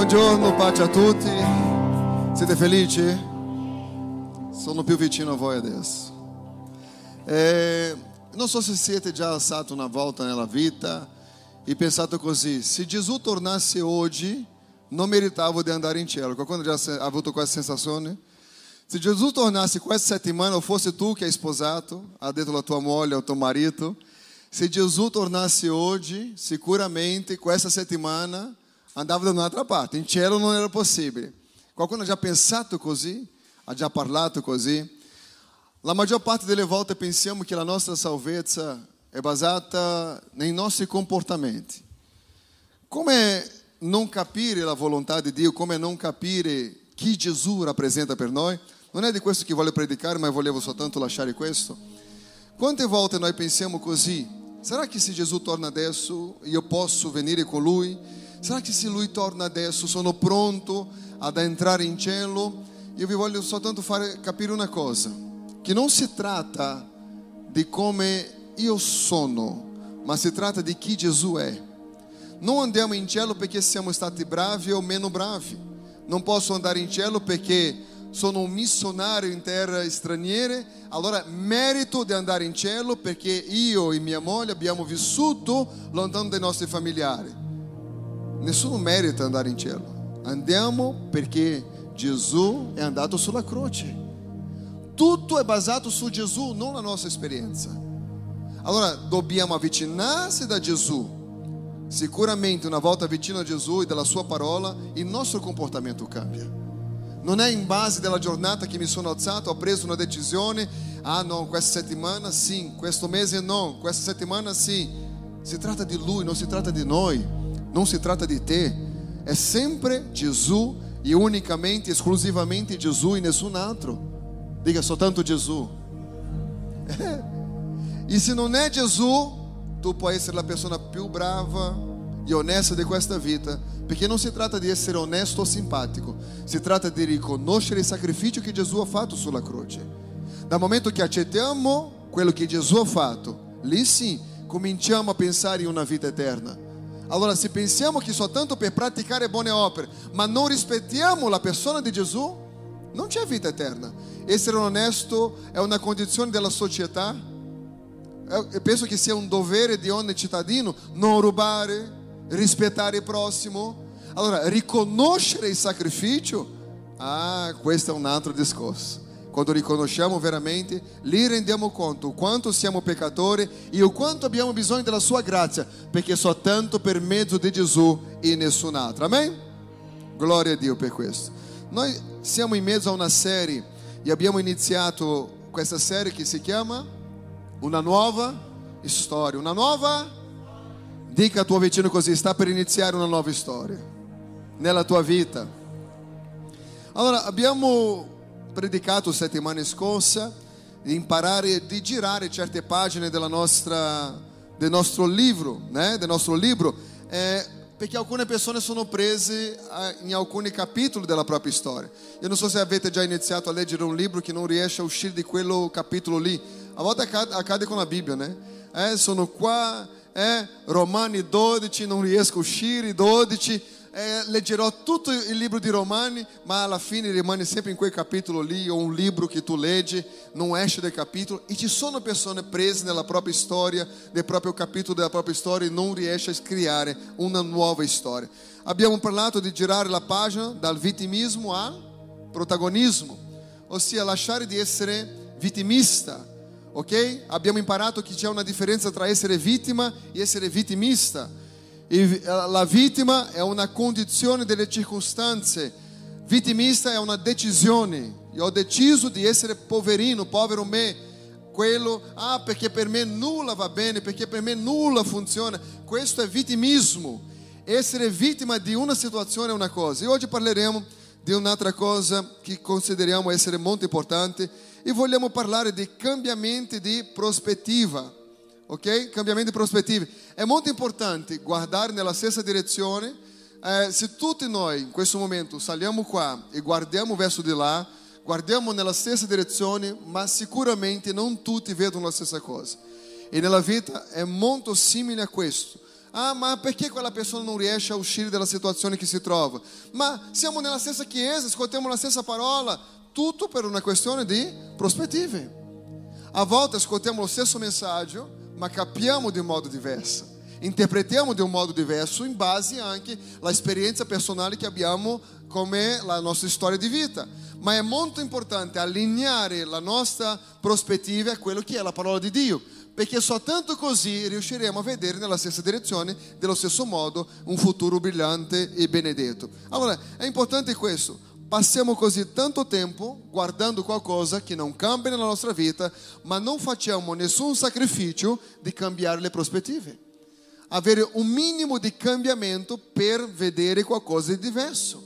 Buongiorno, pace a tutti. Siete felici? Sono più vicino a voi adesso. Eh, non so se siete già alzati una volta nella vita e pensato così: se Gesù tornasse oggi, non meritavo di andare in cielo. Qualcuno già ha avuto questa sensazione? Se Gesù tornasse questa settimana, ou fosse tu que é esposato, ha detto la tua moglie o tuo marito, se Gesù tornasse oggi, sicuramente questa settimana andava da un'altra parte, in cielo non era possibile. Qualcuno ha già pensato così? Ha già parlato così? La maggior parte delle volte pensiamo che la nostra salvezza è basata nei nostri comportamenti. Come non capire la volontà di Dio, come non capire chi Gesù rappresenta per noi? Non è di questo che voglio predicare, ma volevo soltanto lasciare questo. Quante volte noi pensiamo così? Será che se Gesù torna adesso io posso venire con Lui? Será che se Lui torna adesso sono pronto ad entrare in cielo? Io vi voglio soltanto fare capire una cosa, che non si tratta di come io sono, ma si tratta di chi Gesù è. Non andiamo in cielo perché siamo stati bravi o meno bravi. Non posso andare in cielo perché sono un missionario in terre straniere, allora merito di andare in cielo perché io e mia moglie abbiamo vissuto lontano dai nostri familiari. Nessuno merita andare in cielo. Andiamo perché Gesù è andato sulla croce. Tutto è basato su Gesù, non la nostra esperienza. Allora dobbiamo avvicinarsi da Gesù. Sicuramente una volta vicino a Gesù e dalla sua parola, il nostro comportamento cambia. Non è in base della giornata che mi sono alzato, ho preso una decisione, ah no, questa settimana sì, questo mese no, questa settimana sì. Si tratta di Lui, non si tratta di noi, Não se trata de ter, é sempre Jesus e unicamente, exclusivamente Jesus e nessun altro. Diga soltanto Jesus. E se não é Jesus, tu pode ser a pessoa mais brava e honesta de questa vida, porque não se trata de ser honesto ou simpático, se trata de reconhecer o sacrifício que Jesus ha fatto sulla croce. Da momento que aceitamos quello que Jesus ha fatto, lì sim cominciamo a pensar em uma vida eterna. Allora, se pensiamo che soltanto per praticare buone opere, ma non rispettiamo la persona di Gesù, non c'è vita eterna. Essere onesto è una condizione della società. Eu penso che sia un dovere di ogni cittadino non rubare, rispettare il prossimo. Allora, riconoscere il sacrificio, ah, questo è un altro discorso. Quando riconosciamo veramente, lì rendiamo conto quanto siamo peccatori e o quanto abbiamo bisogno della sua grazia, perché soltanto per mezzo di Gesù e nessun altro. Amém? Glória a Dio per questo. Noi siamo in mezzo a una serie e abbiamo iniziato questa serie che si chiama Una nuova storia. Una nuova Dica al tuo vicino così, sta per iniziare una nuova storia nella tua vita. Allora, abbiamo predicato settimana scorsa imparare di girare certe pagine nostra, del nostro libro, né? del nostro libro, eh, perché alcune persone sono prese in alcuni capitoli della propria storia. Io non so se avete già iniziato a leggere un libro che non riesce a uscire di quello capitolo lì. A volte accade, accade con la Bibbia, né? Eh, sono qua eh, Romani 12, non riesco a uscire, 12, eh, leggerò tutto il libro di Romani, ma alla fine rimane sempre in quel capitolo lì, o un libro che tu leggi, non esce dal capitolo, e ci sono persone prese nella propria storia, nel proprio capitolo della propria storia, e non riesce a scrivere una nuova storia. Abbiamo parlato di girare la pagina dal vittimismo al protagonismo, ossia lasciare di essere vittimista, ok? Abbiamo imparato che c'è una differenza tra essere vittima e essere vittimista. E la vittima è una condizione delle circostanze, vittimista è una decisione. Io ho deciso di essere poverino, povero me. Quello, ah, perché per me nulla va bene, perché per me nulla funziona. Questo è vittimismo. Essere vittima di una situazione è una cosa. E oggi parleremo di un'altra cosa che consideriamo essere molto importante e vogliamo parlare di cambiamenti di prospettiva, ok? Cambiamenti di prospettiva. È molto importante guardare nella stessa direzione. Eh, se tutti noi in questo momento saliamo qua e guardiamo verso di là, guardiamo nella stessa direzione, ma sicuramente non tutti vedono la stessa cosa. E nella vita è molto simile a questo. Ah, ma perché quella persona non riesce a uscire dalla situazione che si trova? Ma siamo nella stessa chiesa, ascoltiamo la stessa parola, tutto per una questione di prospettive. A volte ascoltiamo lo stesso messaggio, ma capiamo di un modo diverso. Interpretiamo di un modo diverso in base anche all'esperienza personale che abbiamo come la nostra storia di vita. Ma è molto importante allineare la nostra prospettiva a quello che è la parola di Dio perché soltanto così riusciremo a vedere nella stessa direzione, dello stesso modo, un futuro brillante e benedetto. Allora, è importante questo. Passiamo così tanto tempo guardando qualcosa che non cambia nella nostra vita, ma non facciamo nessun sacrificio di cambiare le prospettive. Avere un minimo di cambiamento per vedere qualcosa di diverso.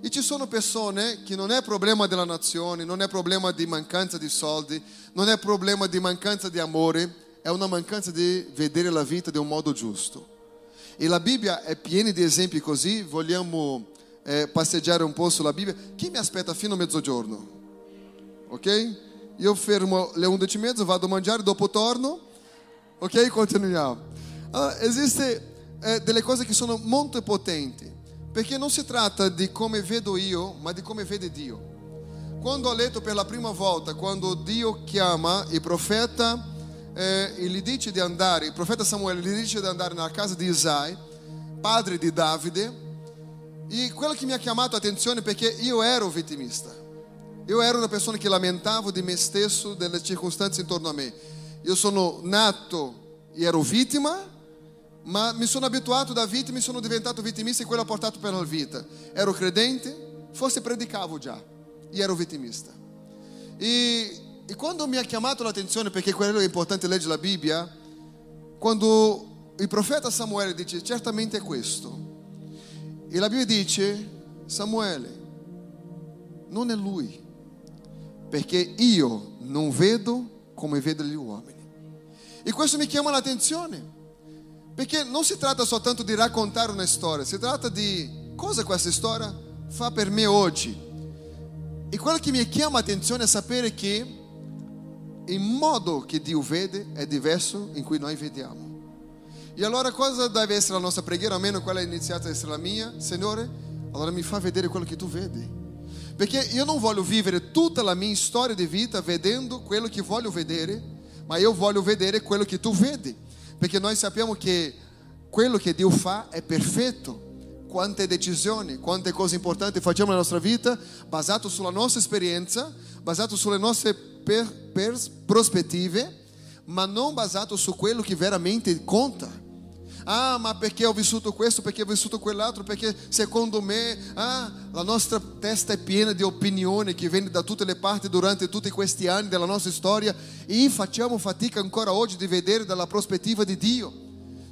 E ci sono persone che non è problema della nazione, non è problema di mancanza di soldi, non è problema di mancanza di amore, è una mancanza di vedere la vita di un modo giusto. E la Bibbia è piena di esempi così, vogliamo eh, passeggiare un po' sulla Bibbia. Chi mi aspetta fino a mezzogiorno? Ok? Io fermo le 11.30, vado a mangiare, dopo torno. Ok? Continuiamo. Allora, esiste eh, delle cose che sono molto potenti. Perché non si tratta di come vedo io, ma di come vede Dio. Quando ho letto per la prima volta, quando Dio chiama il profeta eh, e gli dice di andare, il profeta Samuele gli dice di andare nella casa di Isai, padre di Davide, e quello che mi ha chiamato l'attenzione perché io ero vittimista. Io ero una persona che lamentavo di me stesso, delle circostanze intorno a me. Io sono nato e ero vittima, ma mi sono abituato da vittima e sono diventato vittimista e quello ha portato per la vita. Ero credente, forse predicavo già e ero vittimista. E, e quando mi ha chiamato l'attenzione, perché quello è importante leggere la Bibbia, quando il profeta Samuele dice certamente è questo, e la Bibbia dice Samuele, non è lui, perché io non vedo come vedono gli uomini. E questo mi chiama l'attenzione. Perché non si tratta soltanto di raccontare una storia, si tratta di cosa questa storia fa per me oggi. E quello che mi chiama l'attenzione è sapere che il modo che Dio vede è diverso in cui noi vediamo. E allora cosa deve essere la nostra preghiera, almeno quella iniziata a essere la mia? Signore, allora mi fa vedere quello che tu vedi. Perché io non voglio vivere tutta la mia storia di vita vedendo quello che voglio vedere, ma io voglio vedere quello che tu vedi perché noi sappiamo che quello che Dio fa è perfetto. Quante decisioni, quante cose importanti facciamo nella nostra vita basato sulla nostra esperienza, basato sulle nostre per, per prospettive, ma non basato su quello che veramente conta. Ah, ma perché ho vissuto questo, perché ho vissuto quell'altro, perché secondo me, ah, la nostra testa è piena di opinioni che vengono da tutte le parti durante tutti questi anni della nostra storia e facciamo fatica ancora oggi di vedere dalla prospettiva di Dio.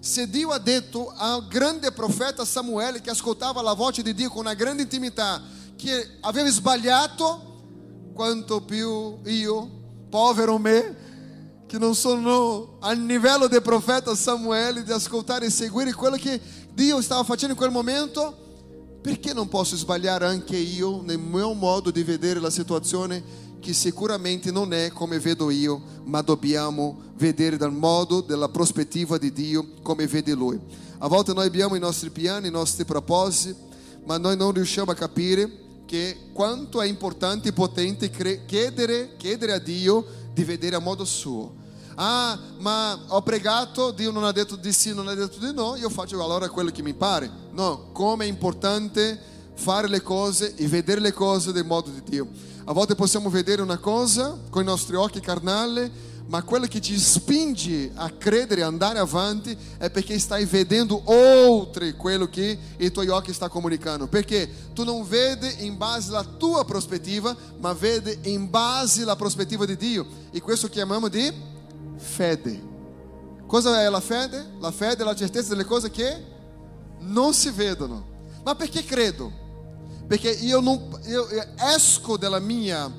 Se Dio ha detto al grande profeta Samuele che ascoltava la voce di Dio con una grande intimità, che aveva sbagliato, quanto più io, povero me, che non sono a livello del profeta Samuele di ascoltare e seguire quello che Dio stava facendo in quel momento, perché non posso sbagliare anche io nel mio modo di vedere la situazione che sicuramente non è come vedo io, ma dobbiamo vedere dal modo, della prospettiva di Dio come vede Lui. A volte noi abbiamo i nostri piani, i nostri propositi, ma noi non riusciamo a capire che quanto è importante e potente chiedere, chiedere a Dio di vedere a modo suo Ah, ma ho pregato, Dio non ha detto di sì, non ha detto di no, io faccio allora quello che mi pare. No, come è importante fare le cose e vedere le cose del modo di Dio. A volte possiamo vedere una cosa con i nostri occhi carnali, ma quello che ci spinge a credere andare avanti è perché stai vedendo oltre quello che i tuoi occhi stanno comunicando. Perché tu non vedi in base alla tua prospettiva, ma vedi in base alla prospettiva di Dio. E questo chiamiamo di fede. Cosa è la fede? La fede è la certezza delle cose che non si vedono. Ma perché credo? Perché io, non, io esco dalla mia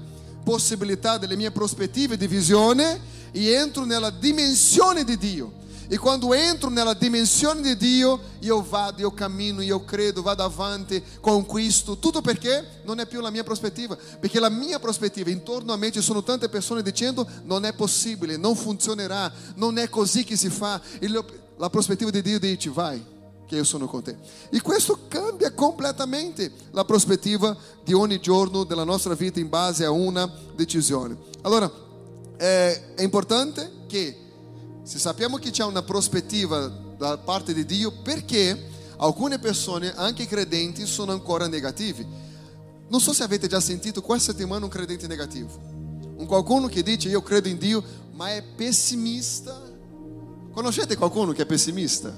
possibilità, delle mie prospettive di visione e entro nella dimensione di Dio. E quando entro nella dimensione di Dio, io vado, io cammino, io credo, vado avanti, conquisto. Tutto perché non è più la mia prospettiva. Perché la mia prospettiva, intorno a me ci sono tante persone dicendo non è possibile, non funzionerà, non è così che si fa. la prospettiva di Dio dice vai, che io sono con te. E questo cambia completamente la prospettiva di ogni giorno della nostra vita in base a una decisione. Allora, è, è importante che se sappiamo che c'è una prospettiva da parte di Dio, perché alcune persone, anche credenti, sono ancora negativi. Non so se avete già sentito questa settimana un credente negativo. Un qualcuno che dice io credo in Dio, ma è pessimista. Conoscete qualcuno che è pessimista?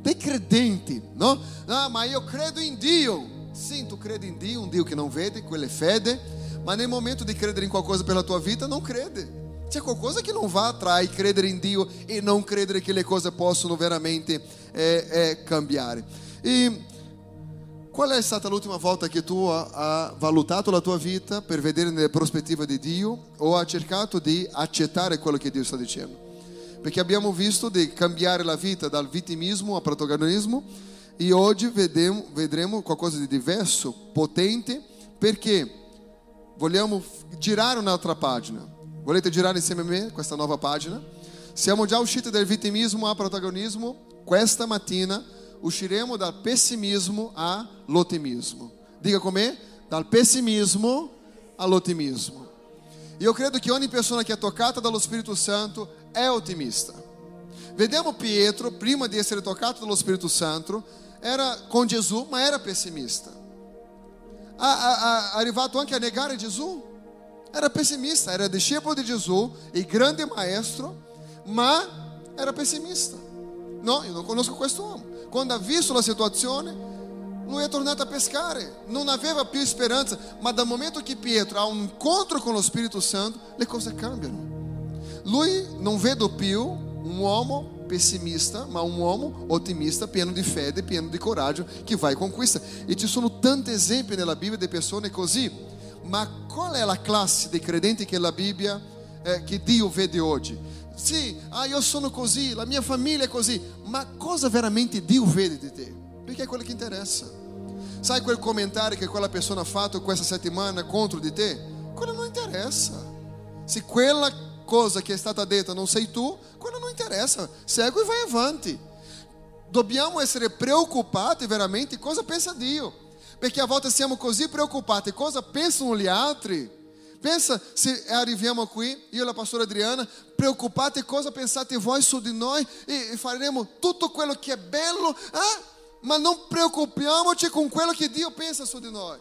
Dei credenti, no? Ah, ma io credo in Dio. Sim, tu crede in Dio, un Dio che non vede, quella è fede, ma nel momento di credere in qualcosa per la tua vita non crede. C'è qualcosa che non va tra il credere in Dio e non credere che le cose possono veramente eh, eh, cambiare. E qual è stata l'ultima volta che tu hai valutato la tua vita per vedere nelle prospettive di Dio o hai cercato di accettare quello che Dio sta dicendo? Perché abbiamo visto di cambiare la vita dal vittimismo al protagonismo e oggi vedremo, vedremo qualcosa di diverso, potente, perché vogliamo girare un'altra pagina. Volete girare insieme a me questa nuova pagina? Siamo già usciti dal vittimismo al protagonismo. Questa mattina usciremo dal pessimismo all'ottimismo. Diga com me, dal pessimismo all'ottimismo. Io credo che ogni persona che è toccata dallo Spirito Santo è ottimista. Vediamo Pietro, prima di essere toccato dallo Spirito Santo, era con Gesù, ma era pessimista. Ha, ha, ha arrivato anche a negare Gesù. Era pessimista, era discepolo di Gesù, il grande maestro, ma era pessimista. No, io non conosco quest'uomo. Quando ha visto la situazione, lui è tornato a pescare, non aveva più speranza, ma dal momento che Pietro ha un incontro con lo Spirito Santo, le cose cambiano. Lui non vede più un uomo pessimista, ma un uomo ottimista, pieno di fede, pieno di coraggio, che vai e conquista. E ci sono tanti esempi nella Bibbia di persone così. Ma qual è la classe dei credenti che la Bibbia, eh, che Dio vede oggi? Sì, ah, io sono così, la mia famiglia è così, ma cosa veramente Dio vede di te? Perché è quello che interessa. Sai quel commentario che quella persona ha fatto questa settimana contro di te? Quello non interessa. Se quella cosa che è stata detta non sei tu, quello non interessa. Segue e vai avanti. Dobbiamo essere preoccupati veramente cosa pensa Dio. Perché a volte siamo così preoccupati cosa pensano gli altri. Pensa se arriviamo qui, io e la pastora Adriana, preoccupati cosa pensate voi su di noi e, faremo tutto quello che è bello, ah, ma non preoccupiamoci con quello che Dio pensa su di noi.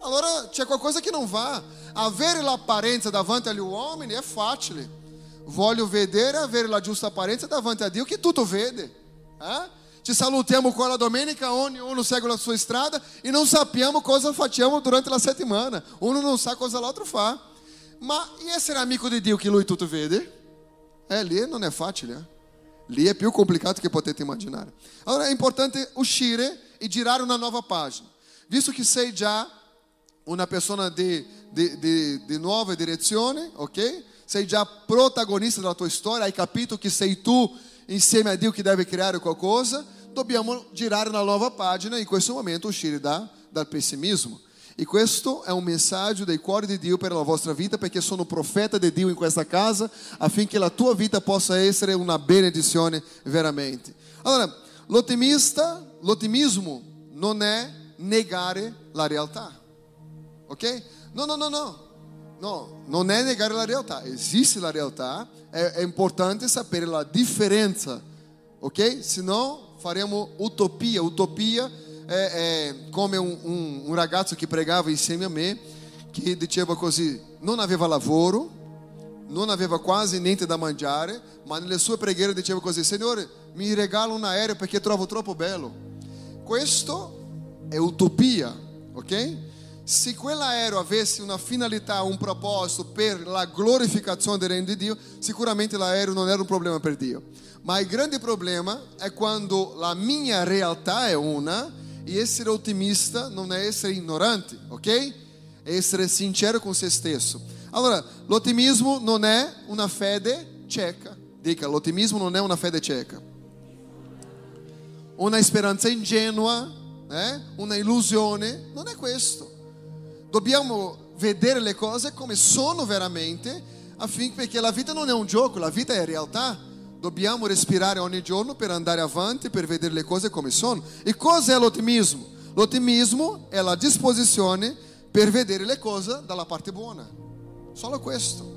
Allora c'è qualcosa che non va. Avere l'apparenza davanti agli uomini è facile. Voglio vedere avere la giusta apparenza davanti a Dio che tutto vede. Eh? Ci salutiamo qua la domenica, ognuno segue la sua strada e non sappiamo cosa facciamo durante la settimana. Uno non sa cosa l'altro fa. Ma e essere amico di Dio che lui tutto vede? Eh, lì non è facile. Eh? Lì è più complicato che potete immaginare. Allora è importante uscire e girare una nuova pagina. Visto che sei già una persona di, di, di, di nuova ok? Sei già protagonista della tua storia, hai capito che sei tu insieme a Dio che deve creare qualcosa, dobbiamo girare una nuova pagina in questo momento uscire da, dal pessimismo. E questo è un messaggio del cuore di Dio per la vostra vita, perché sono profeta di Dio in questa casa, affinché la tua vita possa essere una benedizione veramente. Allora, l'ottimista, l'ottimismo non è negare la realtà ok? No, no, no, no. No, non è negare la realtà, esiste la realtà, è importante sapere la differenza, ok? Senão faremo utopia. Utopia è, è come un, un, un ragazzo che pregava insieme a me, che diceva così, non aveva lavoro, non aveva quasi niente da mangiare, ma nelle sue preghiere diceva così, Signore, mi regala un aereo perché trovo troppo bello. Questo è utopia, ok? Se quell'aereo avesse una finalità, un proposito per la glorificazione del regno di Dio, sicuramente l'aereo non era un problema per Dio. Ma il grande problema è quando la mia realtà è una e essere ottimista non è essere ignorante, ok? È essere sincero con se stesso. Allora, l'ottimismo non è una fede cieca. Dica, l'ottimismo non è una fede cieca. Una speranza ingenua, eh? una illusione, non è questo dobbiamo vedere le cose come sono veramente, affinché perché la vita non è un gioco, la vita è realtà. Dobbiamo respirare ogni giorno per andare avanti, per vedere le cose come sono. E cosa è l'ottimismo? L'ottimismo è la disposizione per vedere le cose dalla parte buona. Solo questo.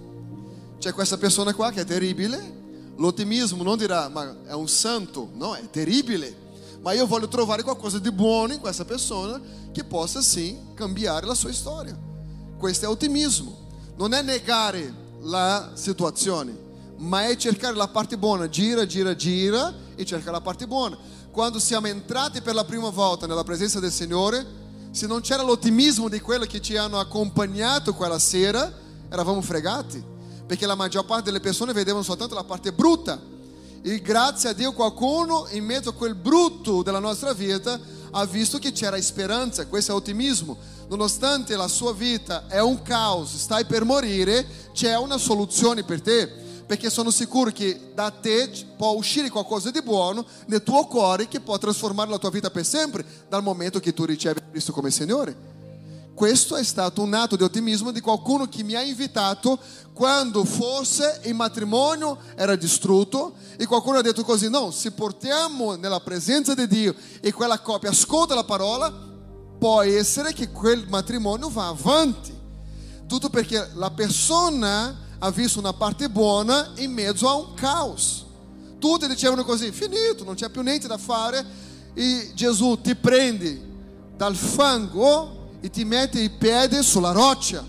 C'è questa persona qua che è terribile. L'ottimismo non dirà, ma è un santo. No, è terribile. Ma io voglio trovare qualcosa di buono in questa persona che possa sì cambiare la sua storia. Questo è ottimismo. Non è negare la situazione, ma è cercare la parte buona. Gira, gira, gira e cerca la parte buona. Quando siamo entrati per la prima volta nella presenza del Signore, se non c'era l'ottimismo di quello che ci hanno accompagnato quella sera, eravamo fregati, perché la maggior parte delle persone vedevano soltanto la parte brutta. E grazie a Dio qualcuno in mezzo a quel brutto della nostra vita ha visto che c'era speranza, questo è ottimismo. Nonostante la sua vita è un caos, stai per morire, c'è una soluzione per te. Perché sono sicuro che da te può uscire qualcosa di buono nel tuo cuore che può trasformare la tua vita per sempre dal momento che tu ricevi Cristo come Signore. Questo è stato un atto di ottimismo di qualcuno che mi ha invitato quando forse il matrimonio era distrutto e qualcuno ha detto così, no, se portiamo nella presenza di Dio e quella coppia ascolta la parola, può essere che quel matrimonio va avanti. Tutto perché la persona ha visto una parte buona in mezzo a un caos. Tutti dicevano così, finito, non c'è più niente da fare e Gesù ti prende dal fango e ti mette i piedi sulla roccia,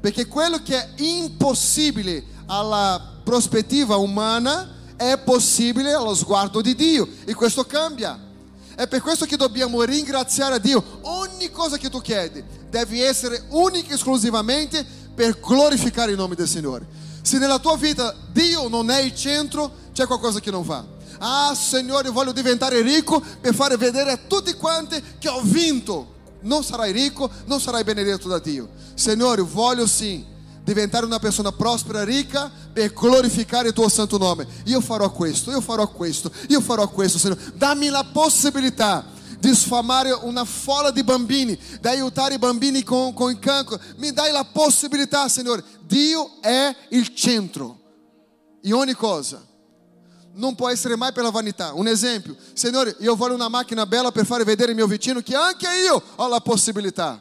perché quello che è impossibile alla prospettiva umana è possibile allo sguardo di Dio e questo cambia. È per questo che dobbiamo ringraziare a Dio. Ogni cosa che tu chiedi deve essere unica e esclusivamente per glorificare il nome del Signore. Se nella tua vita Dio non è il centro, c'è qualcosa che non va. Ah, Signore, io voglio diventare ricco per fare vedere a tutti quanti che ho vinto. Non sarai ricco, non sarai benedetto da Dio. Signore, voglio sim diventare una persona prospera, ricca per glorificare il tuo santo nome. Io farò questo, io farò questo, io farò questo, Signore. Dammi la possibilità di sfamare una folla di bambini, di aiutare i bambini con, con il cancro. Mi dai la possibilità, Signore. Dio è il centro in ogni cosa. Non può essere mai per la vanità. Un esempio, Signore, io voglio una macchina bella per fare vedere il mio vicino che anche io ho la possibilità.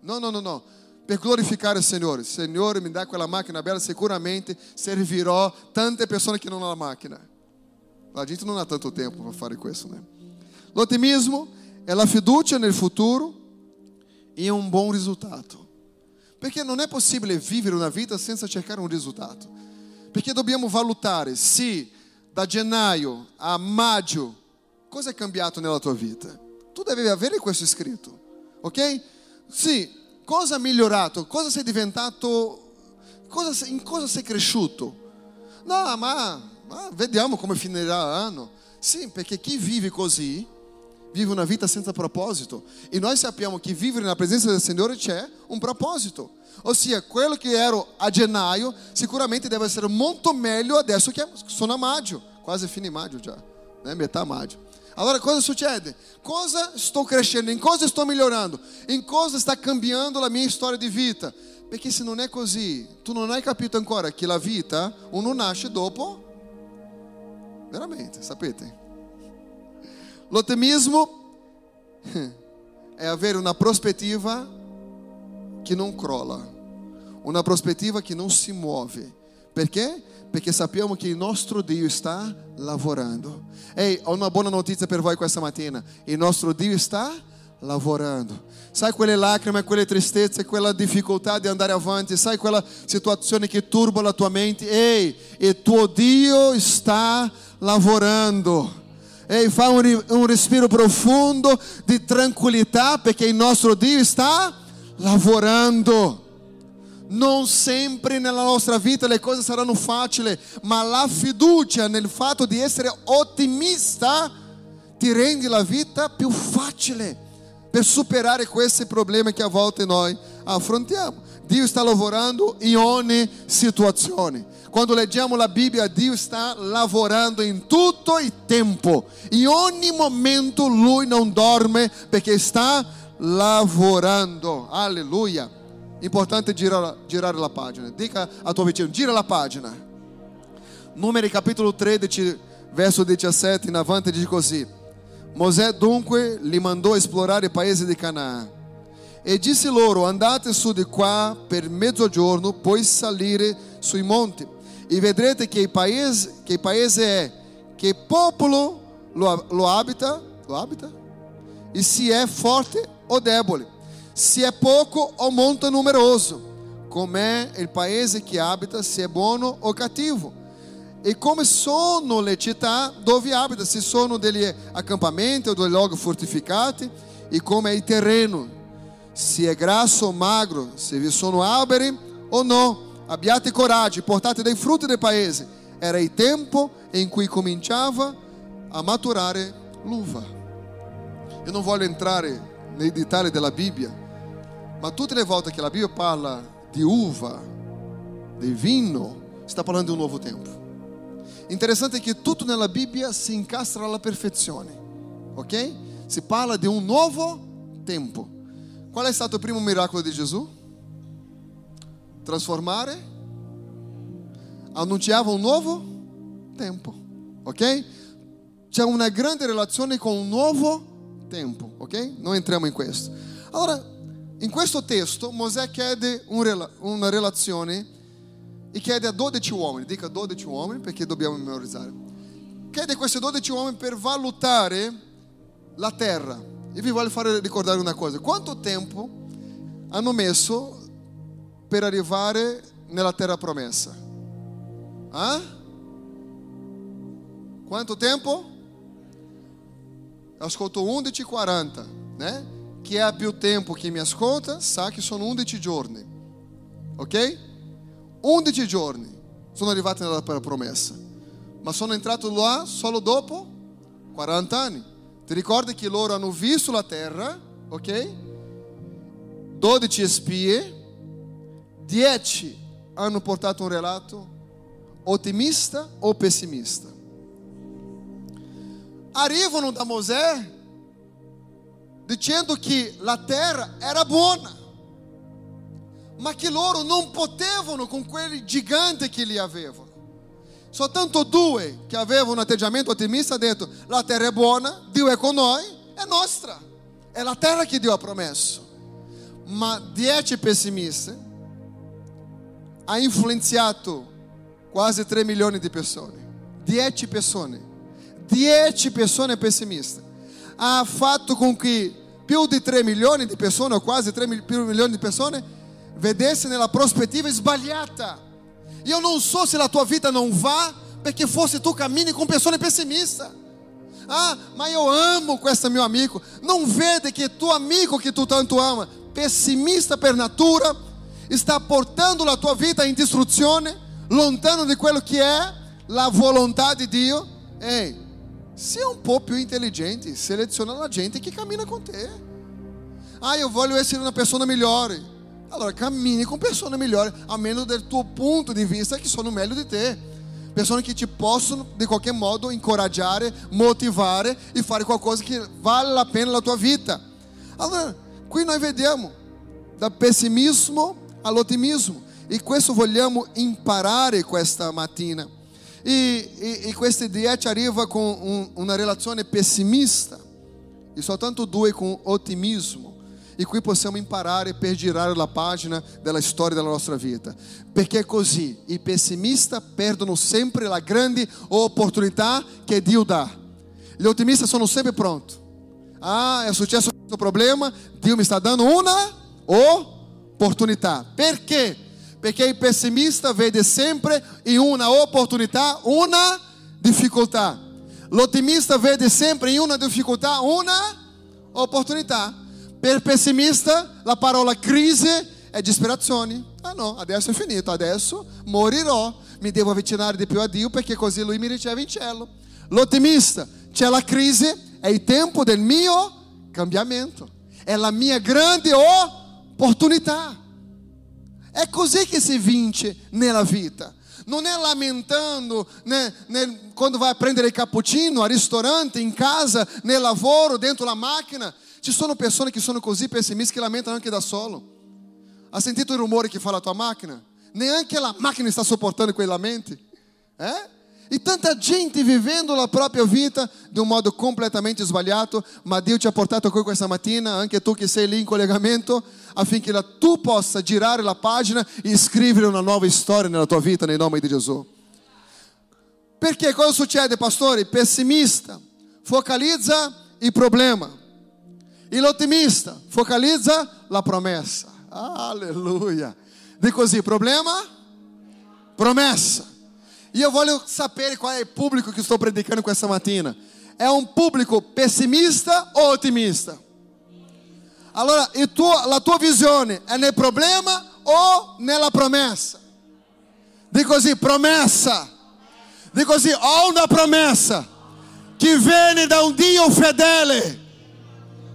No, no, no, no. Per glorificare il Signore. Signore, mi dà quella macchina bella, sicuramente servirò tante persone che non hanno la macchina. A gente non ha tanto tempo per fare questo, né? L'ottimismo è la fiducia nel futuro e un buon risultato. Perché non è possibile vivere una vita senza cercare un risultato. Perché dobbiamo valutare se da gennaio a maggio cosa è cambiato nella tua vita. Tu devi avere questo scritto, ok? Sì, cosa ha migliorato, cosa sei diventato, cosa, in cosa sei cresciuto. No, ma, ma vediamo come finirà l'anno. Sì, perché chi vive così vive una vita senza proposito. E noi sappiamo che vivere nella presenza del Signore c'è un proposito. Ossia, quello che ero a gennaio sicuramente deve essere molto meglio adesso che sono a maggio. Quase maggio già, né? metà maggio. Allora cosa succede? Cosa sto crescendo? In cosa sto migliorando? In cosa sta cambiando la mia storia di vita? Perché se non è così, tu non hai capito ancora che la vita uno nasce dopo. Veramente, sapete? L'ottimismo è avere una prospettiva che non crolla, una prospettiva che non si muove. Perché? Perché sappiamo che il nostro Dio sta lavorando. Ehi, ho una buona notizia per voi questa mattina. Il nostro Dio sta lavorando. Sai quelle lacrime, quelle tristezze, quella difficoltà di andare avanti, sai quella situazione che turba la tua mente? Ehi, il tuo Dio sta lavorando. Ei, fa um, um respiro profundo de tranquilidade, porque o nosso Dio está lavorando. Non sempre nella nostra vita le cose saranno facili, ma la fiducia nel fatto di essere ottimista ti rende la vita più facile per superare questi problemi che a volte noi affrontiamo. Dio sta lavorando in ogni situazione. Quando leggiamo la Bibbia, Dio sta lavorando in tutto il tempo. In ogni momento Lui non dorme perché sta lavorando. Alleluia. Importante girare, girare la pagina. Dica a tuo vicino, gira la pagina. Numeri capítulo 13, verso 17 in avanti dice così. Mosè dunque li mandò esplorare i paesi di Canaã. E disse loro: Andate su di qua per mezzogiorno, poi salire sui monti, e vedrete che il paese, che il paese è, che popolo lo, lo abita, lo abita, e se è forte o debole, se è poco o molto numeroso, com'è il paese che abita, se è buono o cattivo. E come sono le città dove abita, se sono degli acampamenti o dei luoghi fortificati, e come è il terreno, se è grasso o magro, se vi sono alberi o no. Abbiate coraggio, portate dei frutti del paese. Era il tempo in cui cominciava a maturare l'uva. Eu não voglio entrare nei dettagli della Bibbia, ma tutte le volte che la Bibbia parla di uva, di vino, sta parlando di un nuovo tempo. Interessante è che tutto nella Bibbia si incastra alla perfezione, ok? Si parla di un nuovo tempo. Qual è stato il primo miracolo di Gesù? Trasformare, annunciava un nuovo tempo, ok? C'è una grande relazione con un nuovo tempo, ok? Non entriamo in questo. Allora, in questo testo Mosè chiede un, una relazione e chiede a 12 uomini, dica 12 uomini perché dobbiamo memorizzare. Chiede a questi 12 uomini per valutare la terra. E vi voglio fare ricordare una cosa: quanto tempo hanno messo per arrivare nella terra promessa? Ah? Quanto tempo? Ascolto 11:40, né? Chi ha più tempo che mi ascolta sa che sono 11 giorni. Ok? 11 giorni sono arrivati nella promessa, ma sono entrato là solo dopo 40 anni. Ti ricordi che loro hanno visto la terra, ok? 12 spie, 10 hanno portato un relato ottimista o pessimista. Arrivano da Mosè dicendo che la terra era buona, ma che loro non potevano con quel gigante che li avevano. Soltanto due che avevano un atteggiamento ottimista hanno detto: La terra è buona, Dio è con noi, è nostra. È la terra che Dio ha promesso. Ma dieci pessimisti ha influenzato quasi 3 milioni di persone. Dieci persone. Dieci persone pessimiste. Ha fatto con che più di 3 milioni di persone, o quasi 3 milioni di persone, né? vedesse nella prospettiva sbagliata. Eu não sou se a tua vida não vá, porque fosse tu caminhe com pessoas pessimistas. Ah, mas eu amo com esse meu amigo. Não vede que tu amigo que tu tanto ama, pessimista per natura, está portando a tua vida em distruzione, né? lontano de quello que é a vontade de Deus. Ei, se é um pouco inteligente, seleciona a gente que caminha com te. Ah, eu voglio ser uma pessoa melhor. Agora camine com pessoa melhor, a menos do teu ponto de vista que sono mérito de ter pessoa que te possa de qualquer modo, encorajar, motivar e fazer qualquer coisa que vale a pena na tua vida. Agora, aqui nós vemos da pessimismo ao otimismo E com isso, vogliamo com esta matina. E, e, e questa idea ci arriva un, una relazione pessimista e soltanto due con ottimismo. E qui possiamo imparare per girare la pagina della storia della nostra vita. Perché così, i pessimisti perdono sempre la grande opportunità che Dio dà. Gli ottimisti sono sempre pronti. Ah, è successo questo problema, Dio mi sta dando una opportunità. Perché? Perché il pessimista vede sempre in una opportunità una difficoltà. L'ottimista vede sempre in una difficoltà una opportunità. Per pessimista la parola crisi è disperazione. Ah no, adesso è finito, adesso morirò, mi devo avvicinare di più a Dio perché così Lui mi riceve in cielo. L'ottimista, c'è la crisi, è il tempo del mio cambiamento, è la mia grande opportunità. È così che si vince nella vita. Non è lamentando né, né, quando vai a prendere il cappuccino al ristorante, in casa, nel lavoro, dentro la macchina. Ci sono persone che sono così pessimiste che lamentano anche da solo. Ha sentito i rumori che fa la tua macchina? Neanche la macchina sta sopportando quei lamenti. Eh? E tanta gente vivendo la propria vita de um modo completamente sbagliato, ma Dio ti ha portato qui questa mattina, anche tu che sei lì in collegamento, affinché tu possa girare la pagina e scrivere una nuova storia nella tua vita, nel nome di Gesù. Perché cosa succede, pastore? Il pessimista focalizza il problema. E l'ottimista focalizza la promessa. Alleluia. Dico così, problema, promessa. E eu voglio sapere qual é o público que estou predicando com essa matina. É um público pessimista ou otimista? Allora, e tua, la tua visione è nel problema o nella promessa? Dico così, promessa. Dico così, ho una promessa che viene da un Dio fedele.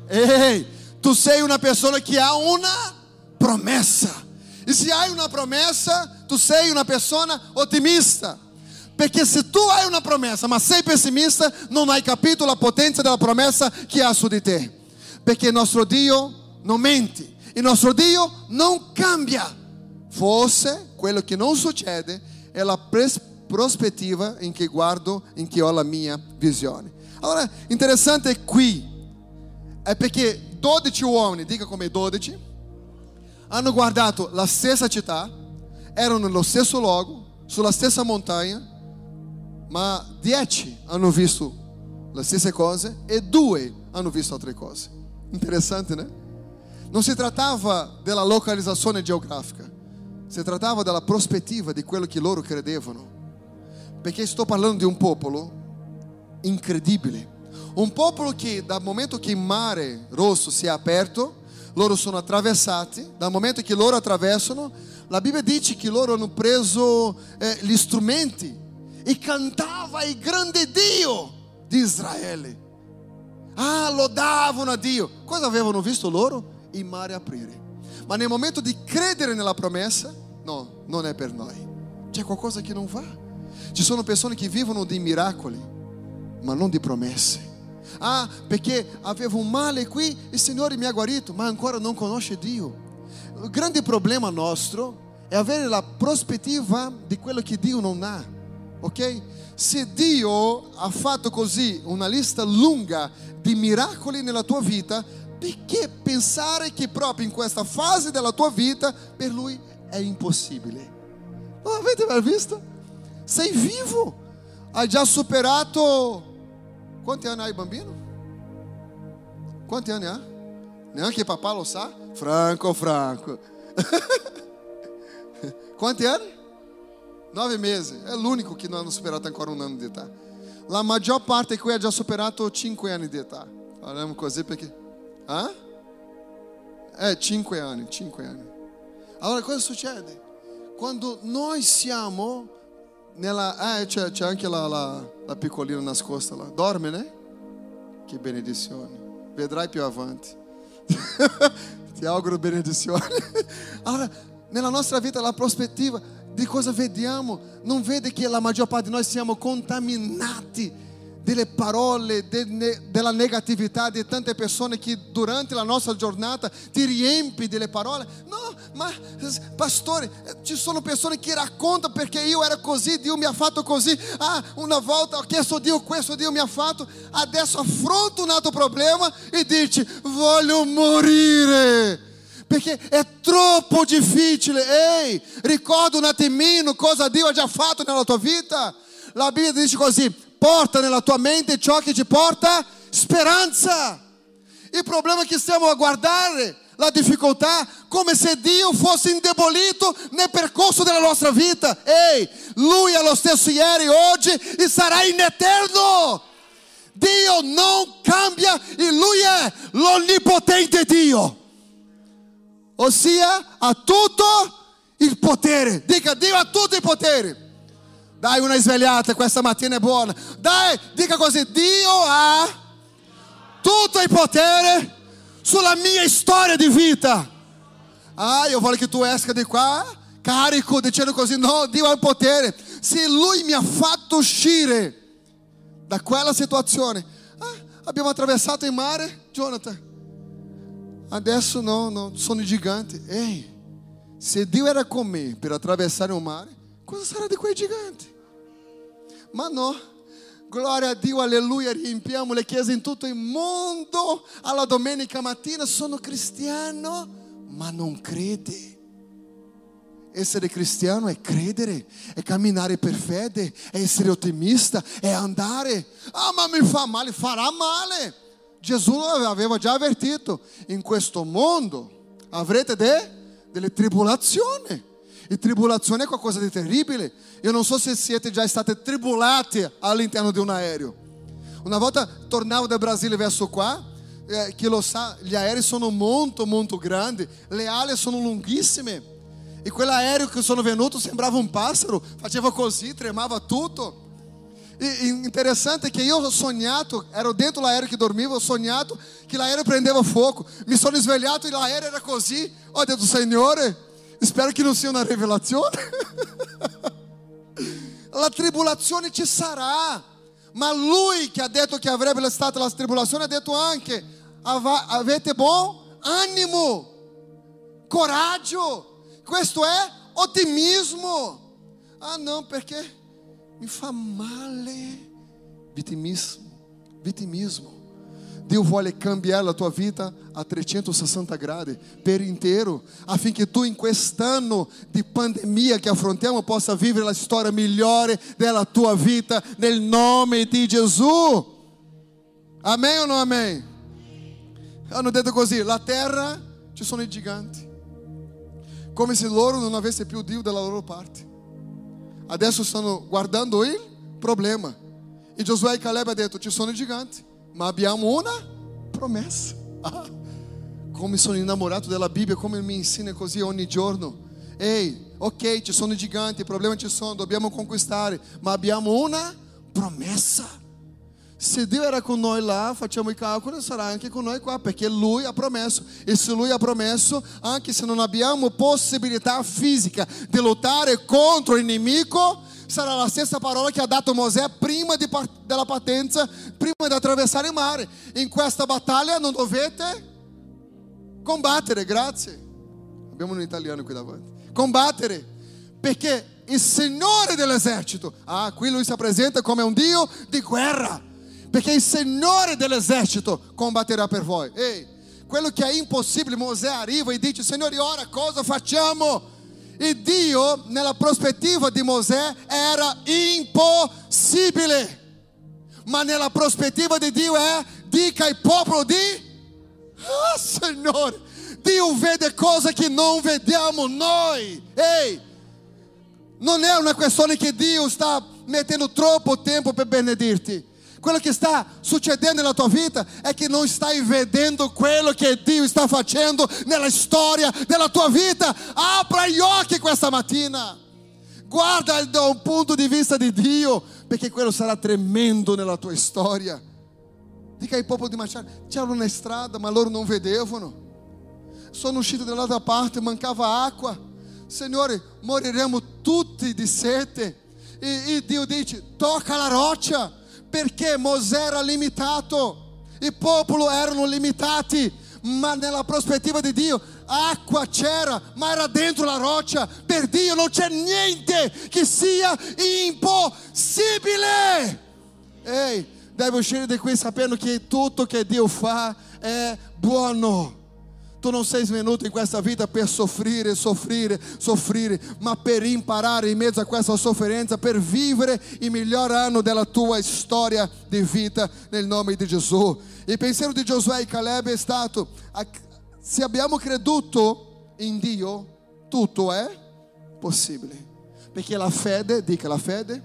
Ei, tu sei una persona che ha una promessa. E se hai una promessa, tu sei una persona ottimista. Perché se tu hai una promessa, ma sei pessimista, non hai capito la potenza della promessa che ha su di te. Perché il nostro Dio non mente, il nostro Dio non cambia. Forse quello che non succede è la prospettiva in cui guardo, in cui ho la mia visione. Allora, interessante qui è perché 12 uomini, dica come 12, hanno guardato la stessa città, erano nello stesso luogo, sulla stessa montagna, ma dieci hanno visto le stesse cose e due hanno visto altre cose. Interessante, né? Non si trattava della localizzazione geografica, si trattava della prospettiva di quello che loro credevano. Perché sto parlando di un popolo incredibile. Un popolo che dal momento che il mare rosso si è aperto, loro sono attraversati, dal momento che loro attraversano, la Bibbia dice che loro hanno preso eh, gli strumenti e cantava il grande Dio di Israele. Ah, lodavano a Dio. Cosa avevano visto loro? Il mare aprire. Ma nel momento di credere nella promessa, no, non è per noi. C'è qualcosa che non va. Ci sono persone che vivono di miracoli, ma non di promesse. Ah, perché avevo un male qui il Signore mi ha guarito, ma ancora non conosce Dio. Il grande problema nostro è avere la prospettiva di quello che Dio non ha ok? Se Dio ha fatto così una lista lunga di miracoli nella tua vita, perché pensare che proprio in questa fase della tua vita per Lui è impossibile? Non avete mai visto? Sei vivo, hai già superato... Quanti anni hai bambino? Quanti anni ha? Neanche papà lo sa? Franco, Franco. Quanti anni? Nove mesi, è l'unico che non hanno superato ancora un anno di età. La maggior parte qui ha già superato cinque anni di età. Parliamo così perché... Ah? Eh, cinque anni, cinque anni. Allora cosa succede? Quando noi siamo nella... Eh, c'è, c'è anche la, la, la piccolina nascosta là. Dorme, né? Che benedizione. Vedrai più avanti. Ti auguro benedizione. Allora, nella nostra vita la prospettiva di cosa vediamo, non vede che la maggior parte di noi siamo contaminati delle parole, de, della negatività di tante persone che durante la nostra giornata ti riempi delle parole. No, ma pastore, ci sono persone che raccontano perché io ero così, Dio mi ha fatto così. Ah, una volta ho chiesto a Dio questo, Dio mi ha fatto. Adesso affronto un altro problema e dici, voglio morire perché è troppo difficile. Ehi, ricorda un attimino cosa Dio ha già fatto nella tua vita. La Bibbia dice così: porta nella tua mente ciò che ti porta speranza. Il problema è che stiamo a guardare la difficoltà come se Dio fosse indebolito nel percorso della nostra vita. Ehi, Lui è lo stesso ieri, oggi e sarà in eterno. Dio non cambia e Lui è l'onnipotente Dio ossia ha tutto il potere. Dica, Dio ha tutto il potere. Dai una svegliata, questa mattina è buona. Dai, dica così, Dio ha tutto il potere sulla mia storia di vita. Ah, io voglio che tu esca di qua carico dicendo così, no, Dio ha il potere. Se Lui mi ha fatto uscire da quella situazione, ah, abbiamo attraversato il mare, Jonathan. Adesso não, não, sono gigante. Ei, se Dio era com me per attraversare un mare, cosa sarà di quel gigante? Ma no, gloria a Dio, alleluia, riempiamo le chiese in tutto il mondo. Alla domenica mattina sono cristiano, ma non crede. Essere cristiano è credere, è camminare per fede, è essere ottimista, è andare. Ah, ma mi fa male, farà male. Gesù aveva già avvertito, in questo mondo avrete de, delle tribolazioni. E tribolazione è qualcosa di terribile. Io non so se siete già stati tribulati all'interno di un aereo. Una volta tornavo da Brasile verso qua, eh, chi lo sa, gli aerei sono molto molto grandi, le ali sono lunghissime. E quell'aereo che sono venuto sembrava un pássaro, faceva così, tremava tutto. E, interessante che io ho sognato, ero dentro l'aereo che dormiva, ho sognato che l'aereo prendeva fuoco. Mi sono svegliato e l'aereo era così. Ho detto, Signore, spero che non sia una rivelazione. la tribolazione ci sarà, ma lui che ha detto che avrebbe stata la tribolazione ha detto anche, avete buon animo, coraggio. Questo è ottimismo. Ah, não, perché mi fa male. Vitimismo, vitimismo. Deus vuole cambiare a tua vida a 360 gradi per inteiro, affinché tu in quest'anno di pandemia che affrontiamo possa vivere la storia migliore della tua vita nel nome di Gesù. Amém ou não amém? Hanno detto così, la terra ci sono i giganti come se loro non avesse più Dio dalla loro parte. Adesso stanno guardando il problema. E Giosuè e Caleb ha detto, ci sono i giganti, ma abbiamo una promessa. Ah, come sono innamorato della Bibbia, come mi insina così ogni giorno. Ehi, ok, ci sono i giganti, i problemi ci sono, dobbiamo conquistare, ma abbiamo una promessa. Se Dio era con noi là, facciamo i calcoli, sarà anche con noi qua, perché Lui ha promesso. E se Lui ha promesso, anche se non abbiamo possibilità fisica di lottare contro il nemico, sarà la stessa parola che ha dato Mosè prima di, della partenza, prima di attraversare il mare. In questa battaglia non dovete combattere, grazie. Abbiamo un italiano qui davanti. Combattere, perché il Signore dell'esercito, ah, qui lui si presenta come un Dio di guerra perché il Signore dell'esercito combatterà per voi. Ehi, quello che è impossibile, Mosè arriva e dice, Signore, ora cosa facciamo? E Dio, nella prospettiva di Mosè, era impossibile. Ma nella prospettiva di Dio è, dica al popolo di, ah, Signore, Dio vede cose che non vediamo noi. Ehi, non è una questione che Dio sta mettendo troppo tempo per benedirti quello che sta succedendo nella tua vita è che non stai vedendo quello che Dio sta facendo nella storia della tua vita. Apra gli occhi questa mattina. Guarda da un punto di vista di Dio, perché quello sarà tremendo nella tua storia. Dica ai popolo di Machado, c'erano na strada, ma loro non vedevano. Sono usciti dall'altra parte, mancava acqua. Signore, moriremo tutti di sete. E, e Dio dice, tocca la roccia perché Mosè era limitato, il popolo erano limitati, ma nella prospettiva di Dio acqua c'era, ma era dentro la roccia. Per Dio non c'è niente che sia impossibile. Ehi, devi uscire di qui sapendo che tutto che Dio fa è buono. Tu non sei venuto in questa vita per soffrire, soffrire, soffrire, ma per imparare in mezzo a questa sofferenza, per vivere il miglior anno della tua storia di vita nel nome di Gesù. Il pensiero di Giosuè e Caleb è stato, se abbiamo creduto in Dio, tutto è possibile. Perché la fede, dica la fede,